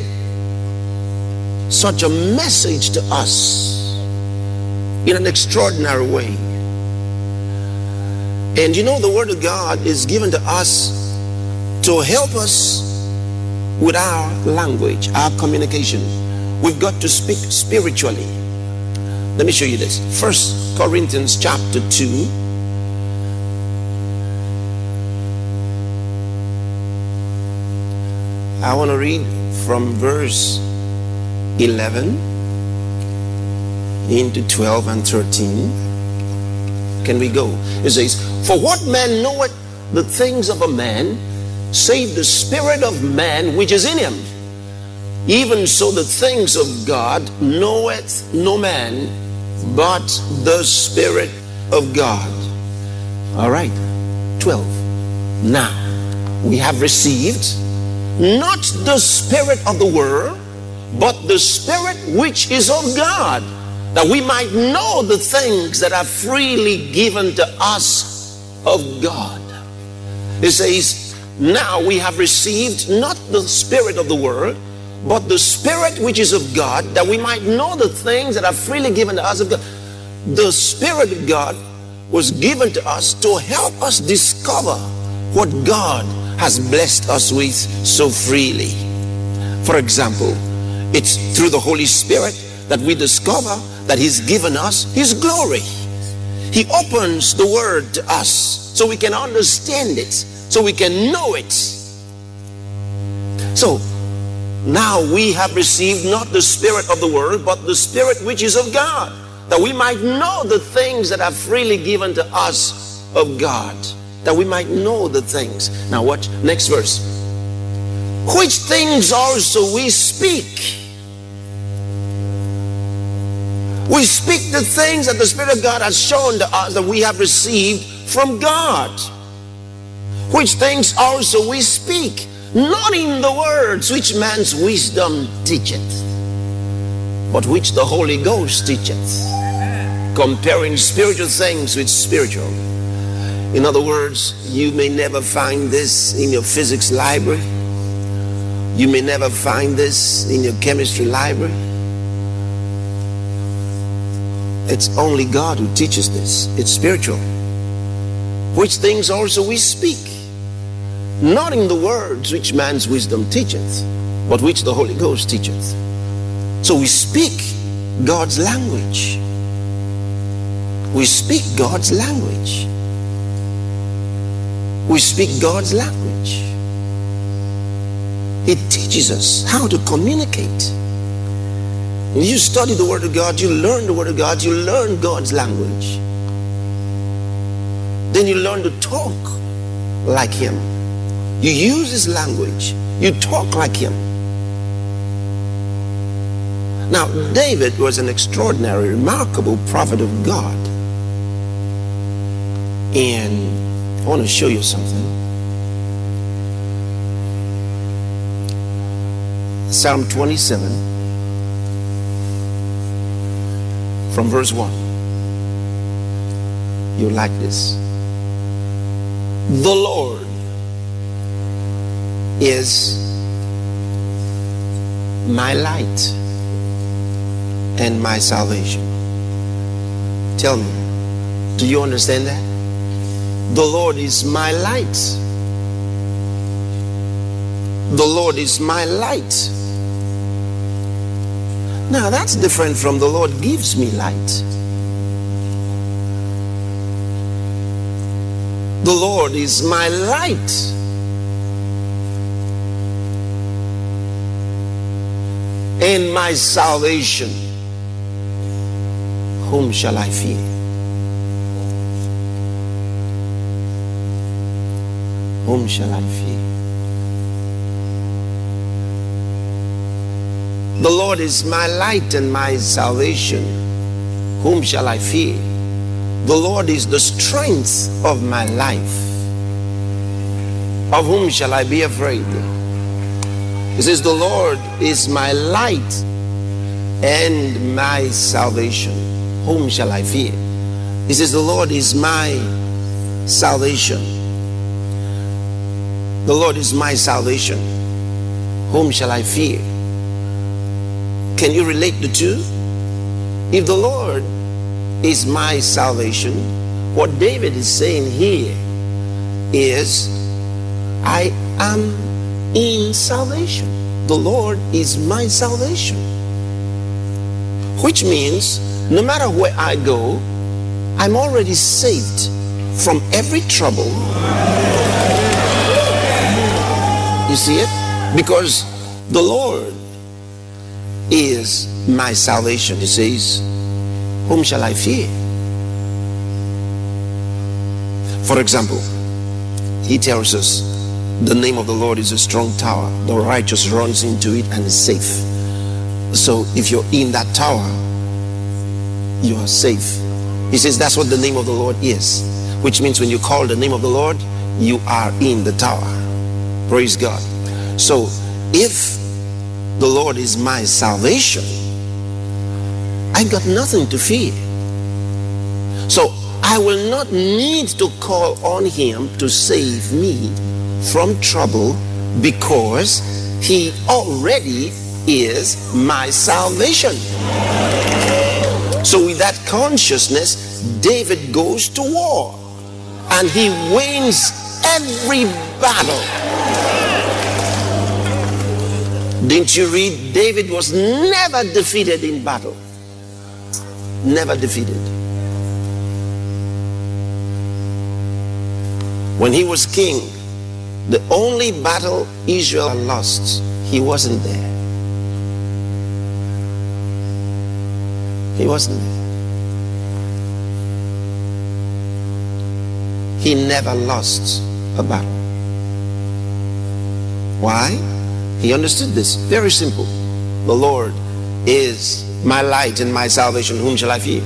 [SPEAKER 11] such a message to us in an extraordinary way. And you know, the Word of God is given to us to help us with our language, our communication. We've got to speak spiritually. Let me show you this. First Corinthians chapter 2. I want to read from verse 11 into 12 and 13. Can we go? It says, For what man knoweth the things of a man, save the spirit of man which is in him? Even so, the things of God knoweth no man but the Spirit of God. All right, 12. Now, we have received not the Spirit of the world, but the Spirit which is of God, that we might know the things that are freely given to us of God. It says, Now we have received not the Spirit of the world, but the Spirit which is of God, that we might know the things that are freely given to us of God. The Spirit of God was given to us to help us discover what God has blessed us with so freely. For example, it's through the Holy Spirit that we discover that He's given us His glory. He opens the Word to us so we can understand it, so we can know it. So, now we have received not the Spirit of the world, but the Spirit which is of God, that we might know the things that are freely given to us of God, that we might know the things. Now, watch next verse. Which things also we speak. We speak the things that the Spirit of God has shown to us that we have received from God. Which things also we speak not in the words which man's wisdom teacheth, but which the Holy Ghost teacheth, comparing spiritual things with spiritual. In other words, you may never find this in your physics library, you may never find this in your chemistry library. It's only God who teaches this, it's spiritual. Which things also we speak not in the words which man's wisdom teacheth, but which the Holy Ghost teacheth. So we speak God's language. We speak God's language. We speak God's language. It teaches us how to communicate. You study the Word of God, you learn the Word of God, you learn God's language. Then you learn to talk like Him. You use his language. You talk like him. Now, David was an extraordinary, remarkable prophet of God. And I want to show you something. Psalm 27, from verse 1. You like this. The Lord is my light and my salvation. Tell me, do you understand that? The Lord is my light. The Lord is my light. Now that's different from the Lord gives me light. The Lord is my light. And my salvation. Whom shall I fear? Whom shall I fear? The Lord is my light and my salvation. Whom shall I fear? The Lord is the strength of my life. Of whom shall I be afraid? He says, The Lord is my light and my salvation. Whom shall I fear? He says, The Lord is my salvation. The Lord is my salvation. Whom shall I fear? Can you relate the two? If the Lord is my salvation, what David is saying here is, I am in salvation. The Lord is my salvation. Which means, no matter where I go, I'm already saved from every trouble. You see it? Because the Lord is my salvation. He says, Whom shall I fear? For example, he tells us, The name of the Lord is a strong tower. The righteous runs into it and is safe. So if you're in that tower, you are safe. He says that's what the name of the Lord is, which means when you call the name of the Lord, you are in the tower. Praise God. So if the Lord is my salvation, I got nothing to fear. So I will not need to call on Him to save me from trouble because He already is my salvation. So, with that consciousness, David goes to war and he wins every battle. Didn't you read? David was never defeated in battle. Never defeated. When he was king, the only battle Israel lost, he wasn't there. He wasn't there. He never lost a battle. Why? He understood this. Very simple. The Lord is my light and my salvation. Whom shall I fear?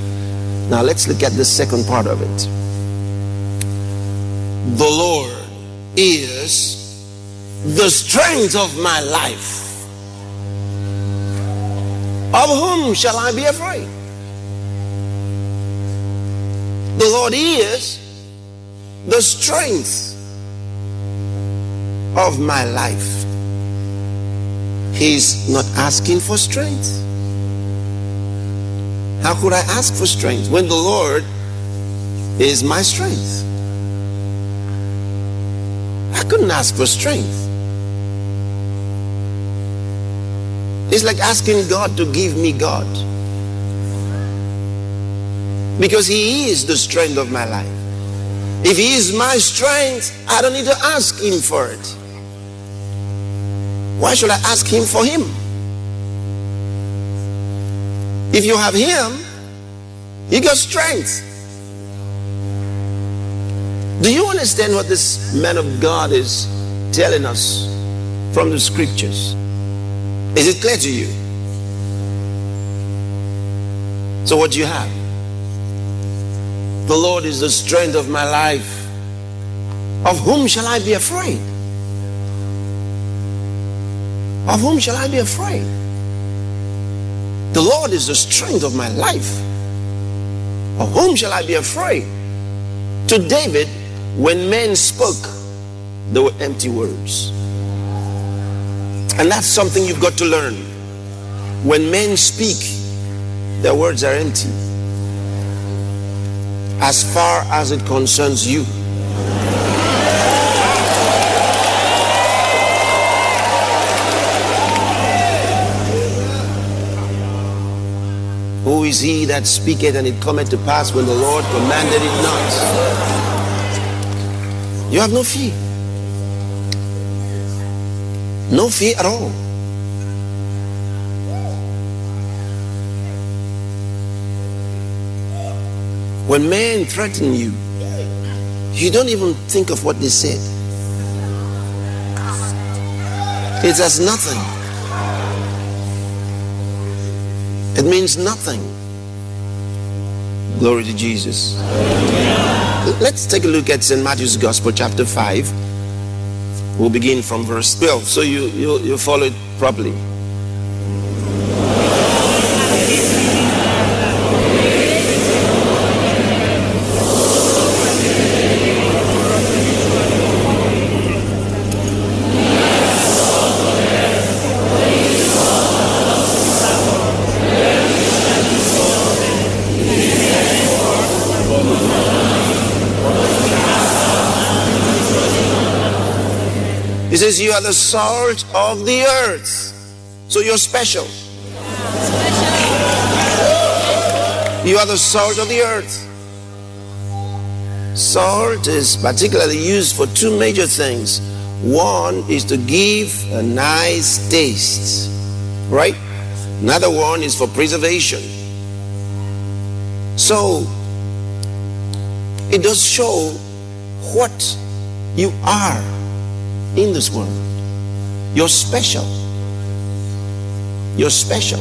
[SPEAKER 11] Now let's look at the second part of it. The Lord is the strength of my life. Of whom shall I be afraid? The Lord is the strength of my life. He's not asking for strength. How could I ask for strength when the Lord is my strength? I couldn't ask for strength. It's like asking God to give me God. Because He is the strength of my life. If He is my strength, I don't need to ask Him for it. Why should I ask Him for Him? If you have Him, you got strength. Do you understand what this man of God is telling us from the scriptures? Is it clear to you? So, what do you have? The Lord is the strength of my life. Of whom shall I be afraid? Of whom shall I be afraid? The Lord is the strength of my life. Of whom shall I be afraid? To David, when men spoke, they were empty words. And that's something you've got to learn. When men speak, their words are empty. As far as it concerns you. Is he that speaketh and it cometh to pass when the Lord commanded it not? You have no fear. No fear at all. When men threaten you, you don't even think of what they said. It's as nothing. It means nothing. Glory to Jesus. Let's take a look at St. Matthew's Gospel, chapter 5. We'll begin from verse 12, so you, you, you follow it properly. He says, You are the salt of the earth. So you're special. You are the salt of the earth. Salt is particularly used for two major things. One is to give a nice taste, right? Another one is for preservation. So it does show what you are in this world. You're special. You're special.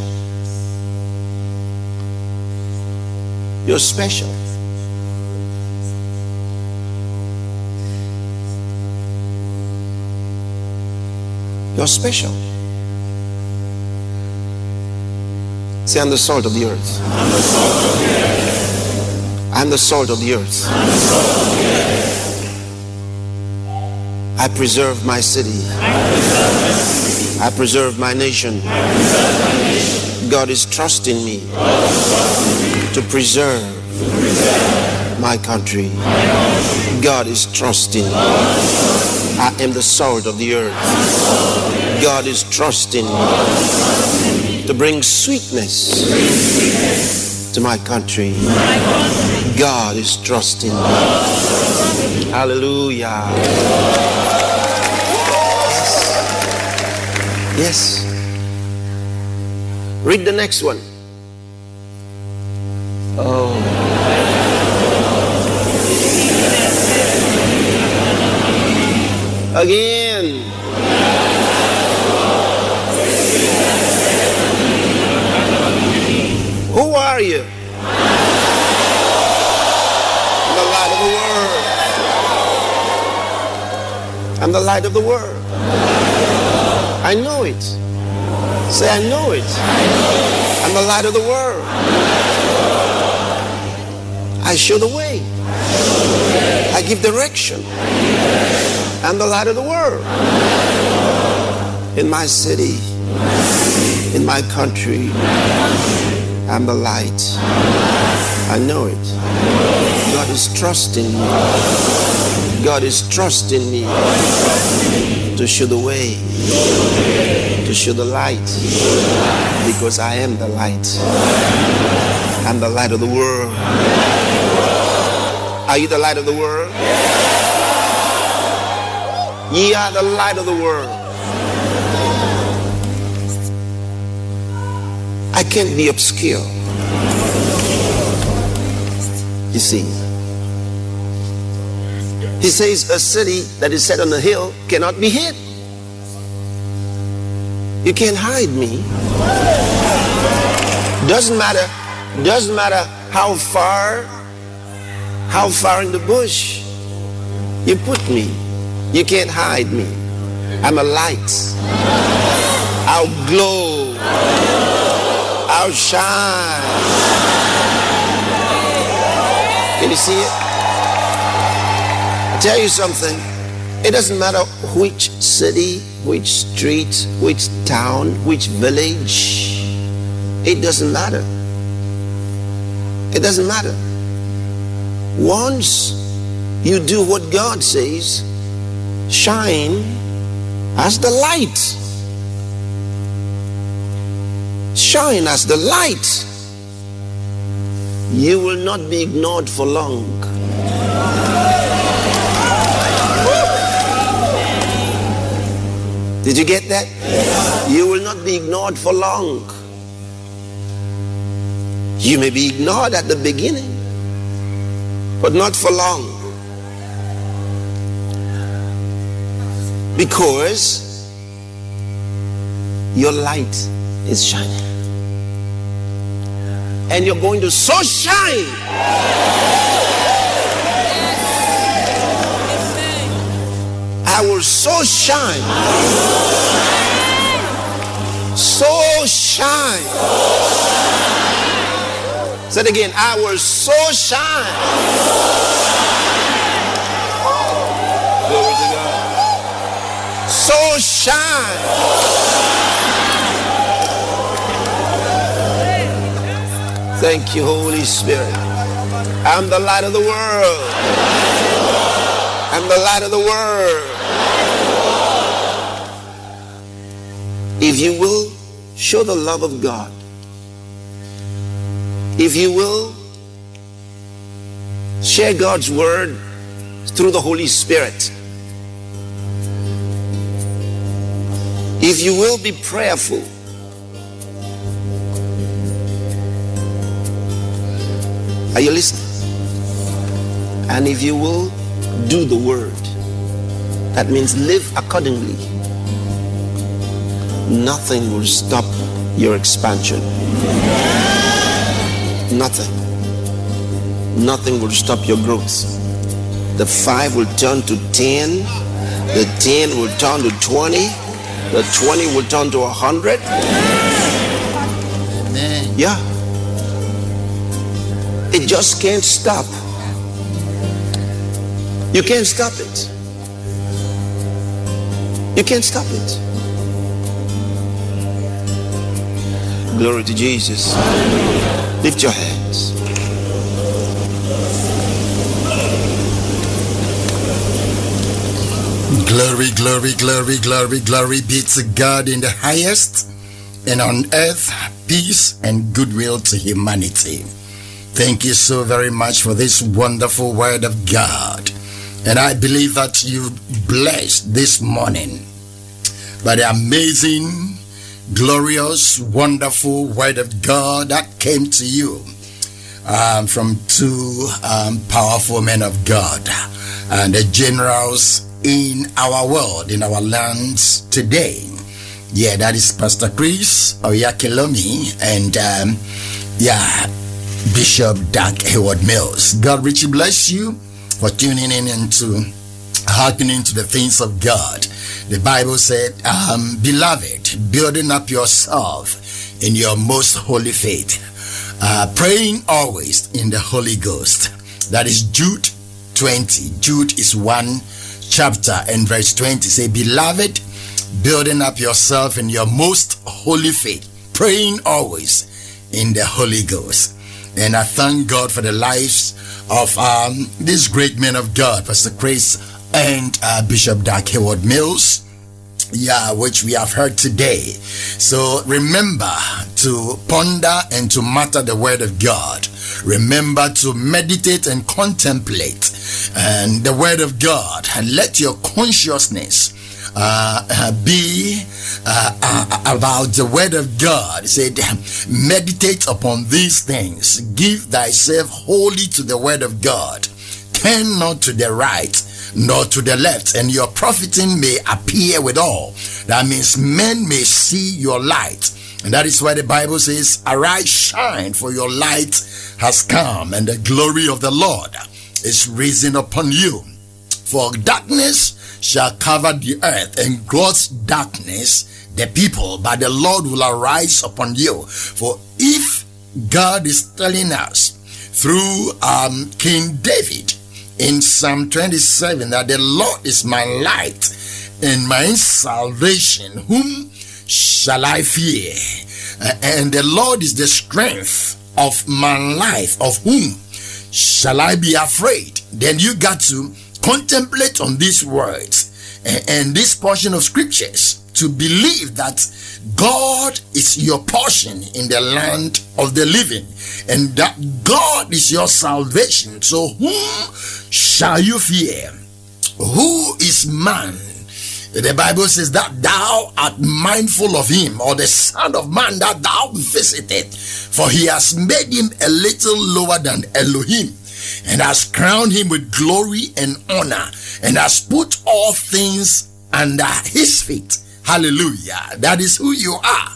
[SPEAKER 11] You're special. You're special. Say, I'm the salt of the earth. I'm the salt of the earth. I preserve my city. I preserve my nation. God is trusting me to preserve my country. God is trusting. I am the salt of the earth. God is trusting me to bring sweetness to my country. God is trusting. Me. Hallelujah. Yes. Read the next one. Oh. Again. Who are you? I'm the light of the world. I'm the light of the world. I know it. Say, I know it. I'm the light of the world. I show the way. I give direction. I'm the light of the world. In my city, in my country, I'm the light. I know it. God is trusting me. God is trusting me to show the way, to show the light, because I am the light. I'm the light of the world. Are you the light of the world? Ye are the light of the world. I can't be obscure. You see, he says a city that is set on a hill cannot be hid. You can't hide me. Doesn't matter, doesn't matter how far, how far in the bush you put me. You can't hide me. I'm a light. I'll glow. I'll shine. Can you see it? Tell you something. It doesn't matter which city, which street, which town, which village. It doesn't matter. It doesn't matter. Once you do what God says, shine as the light. Shine as the light. You will not be ignored for long. Did you get that? You will not be ignored for long. You may be ignored at the beginning, but not for long. Because your light is shining. And you're going to so shine. I will so shine. So shine. Say it again. I will so shine. So shine. Thank you, Holy Spirit. I'm the light of the world. I'm the light of the world. If you will show the love of God, if you will share God's word through the Holy Spirit, if you will be prayerful, Are you listening? And if you will do the word, that means live accordingly. Nothing will stop your expansion. Nothing. Nothing will stop your growth. The five will turn to 10, the 10 will turn to 20, the 20 will turn to a 100. Yeah. It just can't stop. You can't stop it. You can't stop it. Glory to Jesus. Lift your hands.
[SPEAKER 12] Glory, glory, glory, glory, glory be to God in the highest, and on earth, peace and goodwill to humanity. Thank you so very much for this wonderful word of God. And I believe that you blessed this morning by the amazing, glorious, wonderful word of God that came to you um, from two um, powerful men of God and the generals in our world, in our lands today. Yeah, that is Pastor Chris Oyakhilome and um, yeah, Bishop Dag Heward-Mills. God richly bless you for tuning in and to hearkening to the things of God. The Bible said, um, Beloved, building up yourself in your most holy faith, uh, praying always in the Holy Ghost. That is Jude 20. Jude is one chapter and verse 20. Say, Beloved, building up yourself in your most holy faith, praying always in the Holy Ghost. And I thank God for the lives of um, these great men of God, Pastor Chris and uh, Bishop Dag Heward-Mills. Yeah, which we have heard today. So remember to ponder and to matter the word of God. Remember to meditate and contemplate and the word of God and let your consciousness uh, uh, be uh, uh, about the word of God. He said, meditate upon these things. Give thyself wholly to the word of God. Turn not to the right nor to the left, and your profiting may appear with all. That means men may see your light. And that is why the Bible says, Arise, shine, for your light has come, and the glory of the Lord is risen upon you. For darkness shall cover the earth, and gross darkness the people, but the Lord will arise upon you. For if God is telling us through um, King David in Psalm 27 that the Lord is my light and my salvation. Whom shall I fear? And the Lord is the strength of my life. Of whom shall I be afraid? Then you got to contemplate on these words and this portion of scriptures to believe that God is your portion in the land of the living and that God is your salvation. So, whom shall you fear? Who is man? The Bible says that thou art mindful of him, or the Son of Man that thou visited, for he has made him a little lower than Elohim, and has crowned him with glory and honor, and has put all things under his feet. Hallelujah. That is who you are.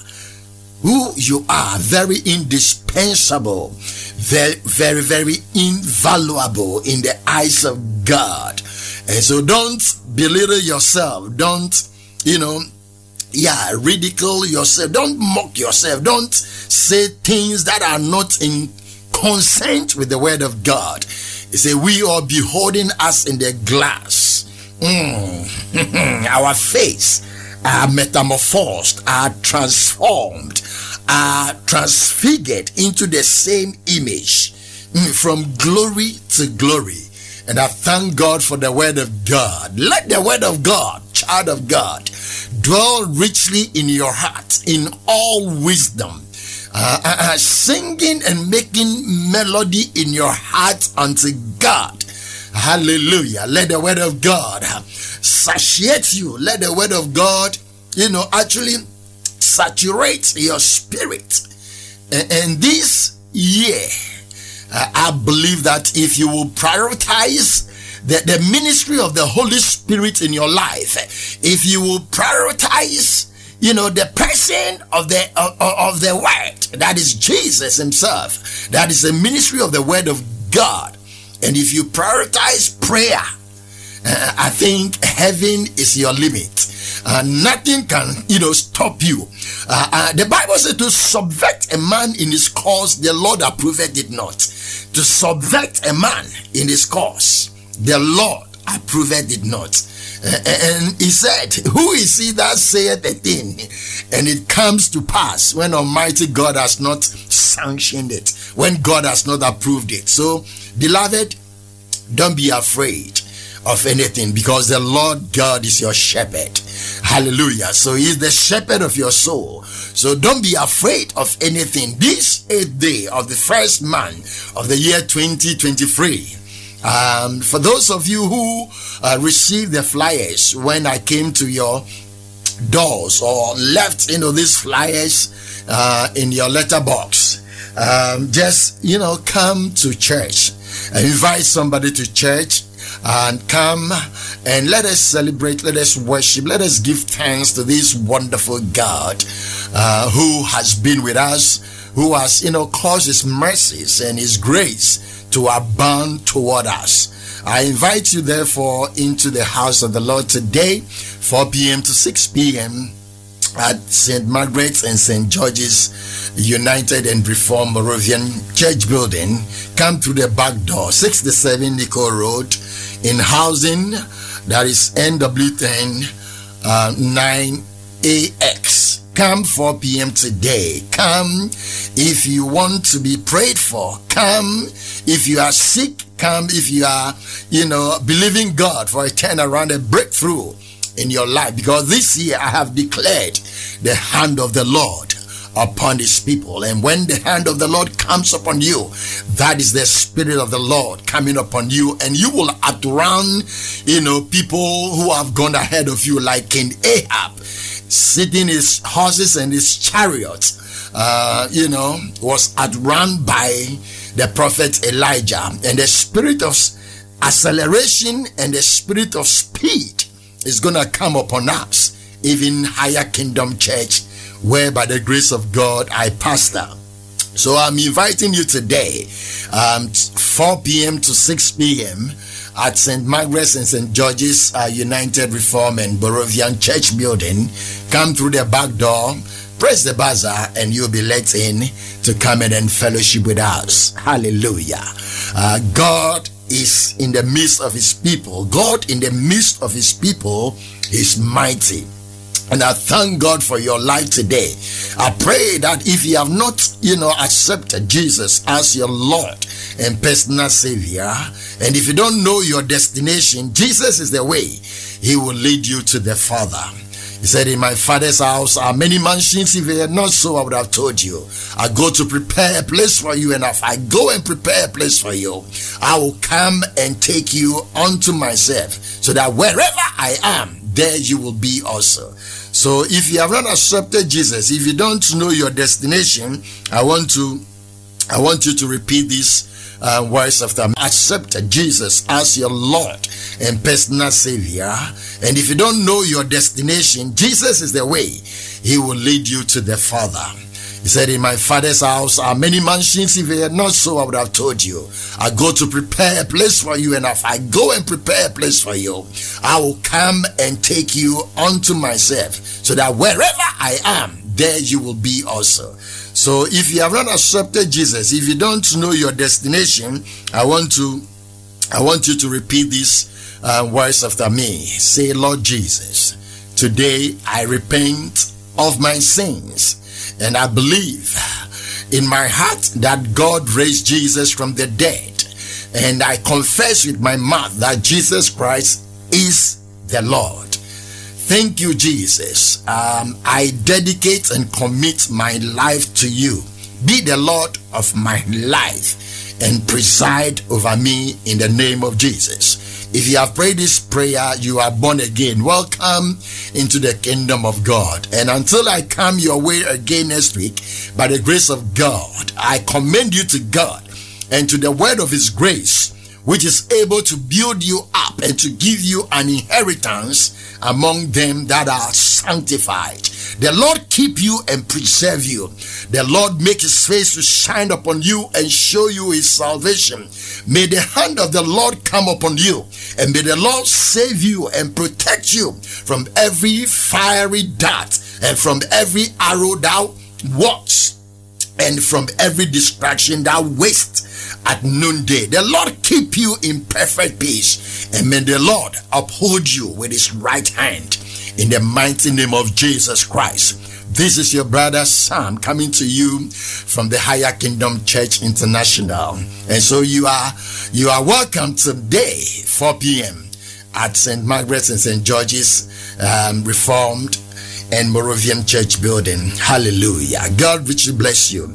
[SPEAKER 12] Who you are, very indispensable, very, very, very invaluable in the eyes of God. And so don't belittle yourself. Don't, you know, yeah, ridicule yourself. Don't mock yourself. Don't say things that are not in consent with the word of God. He said, We are beholding us in the glass. Mm. Our face are metamorphosed, are transformed, are transfigured into the same image mm, from glory to glory. And I thank God for the word of God. Let the word of God, child of God, dwell richly in your heart in all wisdom. Uh, uh, uh, singing and making melody in your heart unto God. Hallelujah. Let the word of God satiate you. Let the word of God, you know, actually saturate your spirit. And, this year, I believe that if you will prioritize the, the ministry of the Holy Spirit in your life, if you will prioritize you know the person of the of, of the word that is jesus himself that is the ministry of the word of god and if you prioritize prayer uh, i think heaven is your limit uh, nothing can you know stop you uh, uh, the bible says to subvert a man in his cause the lord approved it not to subvert a man in his cause the lord approved it not uh, and he said, Who is he that saith a thing? And it comes to pass when Almighty God has not sanctioned it, when God has not approved it. So, beloved, don't be afraid of anything because the Lord God is your shepherd. Hallelujah. So he is the shepherd of your soul. So don't be afraid of anything. This eighth day of the first month of the year 2023 um, for those of you who uh, received the flyers when I came to your doors or left, you know, these flyers uh, in your letterbox, um, just, you know, come to church. invite somebody to church and come and let us celebrate, let us worship, let us give thanks to this wonderful God uh, who has been with us, who has, you know, caused his mercies and his grace to abound toward us. I invite you, therefore, into the house of the Lord today, 4 p.m. to 6 p.m. at St. Margaret's and St. George's United and Reformed Moravian Church Building. Come through the back door, 67 Nico Road, in housing that is NW10 uh, 9AX come 4 p.m. today. Come if you want to be prayed for. Come if you are sick. Come if you are, you know, believing God for a turnaround, a breakthrough in your life. Because this year I have declared the hand of the Lord upon his people. And when the hand of the Lord comes upon you, that is the spirit of the Lord coming upon you, and you will outrun, you know, people who have gone ahead of you, like King Ahab sitting his horses and his chariots, uh, you know, was outrun by the prophet Elijah. And the spirit of acceleration and the spirit of speed is going to come upon us, even higher kingdom church, where by the grace of God I pastor. So I'm inviting you today, um, 4 p.m. to 6 p.m at St. Margaret's and St. George's uh, United Reform and Moravian Church building. Come through the back door, press the buzzer, and you'll be let in to come in and fellowship with us. Hallelujah. Uh, God is in the midst of his people. God in the midst of his people is mighty. And I thank God for your life today. I pray that if you have not, you know, accepted Jesus as your Lord and personal Savior, and if you don't know your destination, Jesus is the way. He will lead you to the Father. Said, In my father's house are many mansions. If it had not so, I would have told you. I go to prepare a place for you, and if I go and prepare a place for you, I will come and take you unto myself, so that wherever I am, there you will be also. So if you have not accepted Jesus, if you don't know your destination, I want to I want you to repeat these uh, words after. Accept Jesus as your Lord and personal Savior. And if you don't know your destination, Jesus is the way. He will lead you to the Father. He said, In my Father's house are many mansions. If it had not so, I would have told you. I go to prepare a place for you, and if I go and prepare a place for you, I will come and take you unto myself, so that wherever I am, there you will be also. So if you have not accepted Jesus, if you don't know your destination, I want to I want you to repeat these uh, words after me. Say, Lord Jesus, today I repent of my sins and I believe in my heart that God raised Jesus from the dead. And I confess with my mouth that Jesus Christ is the Lord. Thank you, Jesus. Um, I dedicate and commit my life to you. Be the Lord of my life and preside over me in the name of Jesus. If you have prayed this prayer, you are born again. Welcome into the kingdom of God. And until I come your way again next week, by the grace of God, I commend you to God and to the word of His grace, which is able to build you up and to give you an inheritance among them that are sanctified. The Lord keep you and preserve you. The Lord make his face to shine upon you and show you his salvation. May the hand of the Lord come upon you and may the Lord save you and protect you from every fiery dart and from every arrow thou walks and from every distraction that waste at noonday. The Lord keep you in perfect peace, and may the Lord uphold you with his right hand in the mighty name of Jesus Christ. This is your brother Sam coming to you from the Higher Kingdom Church International. And so you are you are welcome today, 4 p.m. at St. Margaret's and St. George's um, Reformed and Moravian Church building. Hallelujah. God richly bless you.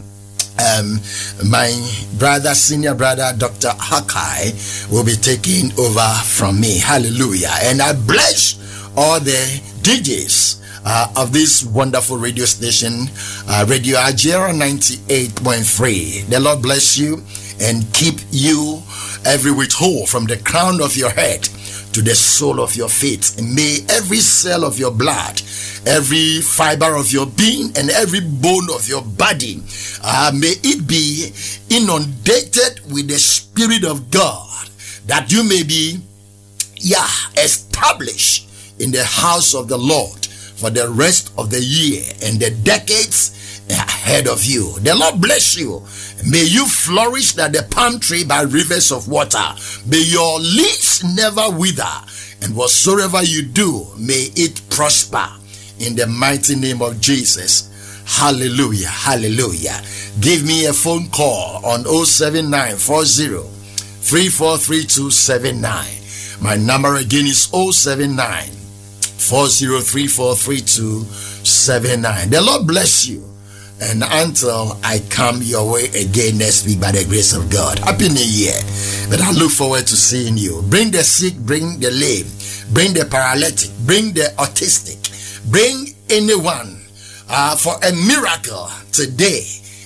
[SPEAKER 12] Um, my brother, senior brother, Dr. Hakai, will be taking over from me. Hallelujah. And I bless all the DJs uh, of this wonderful radio station, uh, Radio Ajera 98.3. The Lord bless you and keep you every whole from the crown of your head to the sole of your feet. May every cell of your blood, every fiber of your being, and every bone of your body, uh, may it be inundated with the Spirit of God, that you may be, yeah, established in the house of the Lord for the rest of the year and the decades ahead of you. The Lord bless you. May you flourish like the palm tree by rivers of water. May your leaves never wither. And whatsoever you do, may it prosper in the mighty name of Jesus. Hallelujah. Hallelujah. Give me a phone call on 07940 343279. My number again is 079 40343279. The Lord bless you. And until I come your way again next week by the grace of God. Happy New Year. But I look forward to seeing you. Bring the sick, bring the lame, bring the paralytic, bring the autistic, bring anyone uh, for a miracle today.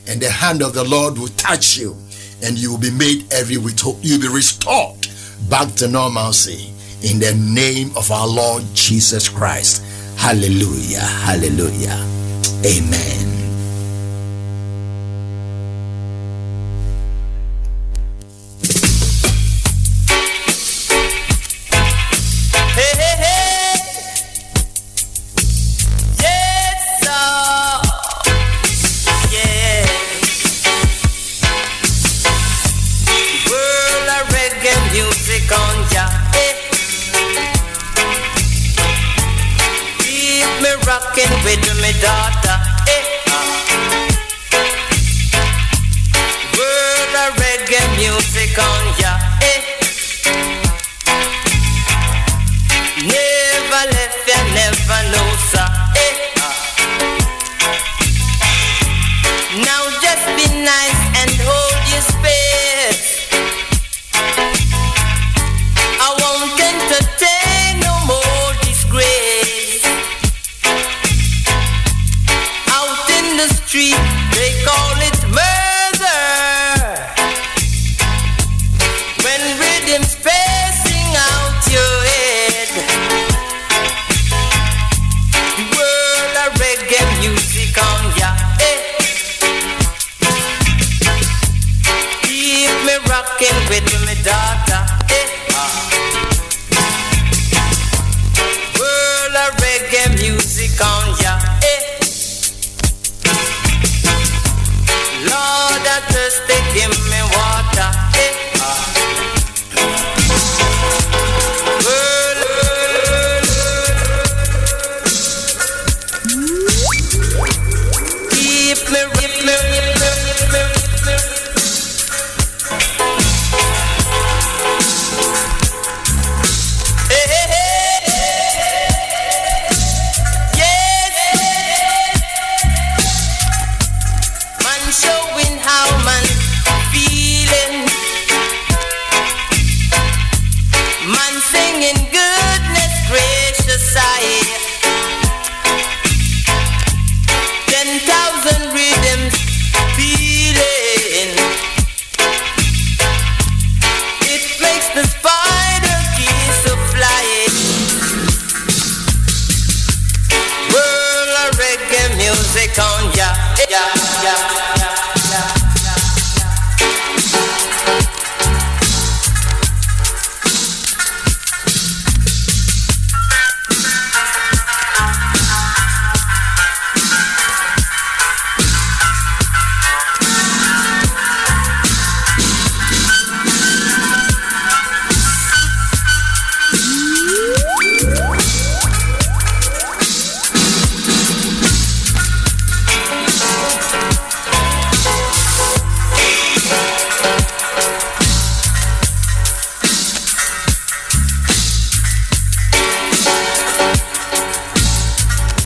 [SPEAKER 12] And the hand of the Lord will touch you and you will be made every hope. You'll be restored back to normalcy in the name of our Lord Jesus Christ. Hallelujah. Hallelujah. Amen.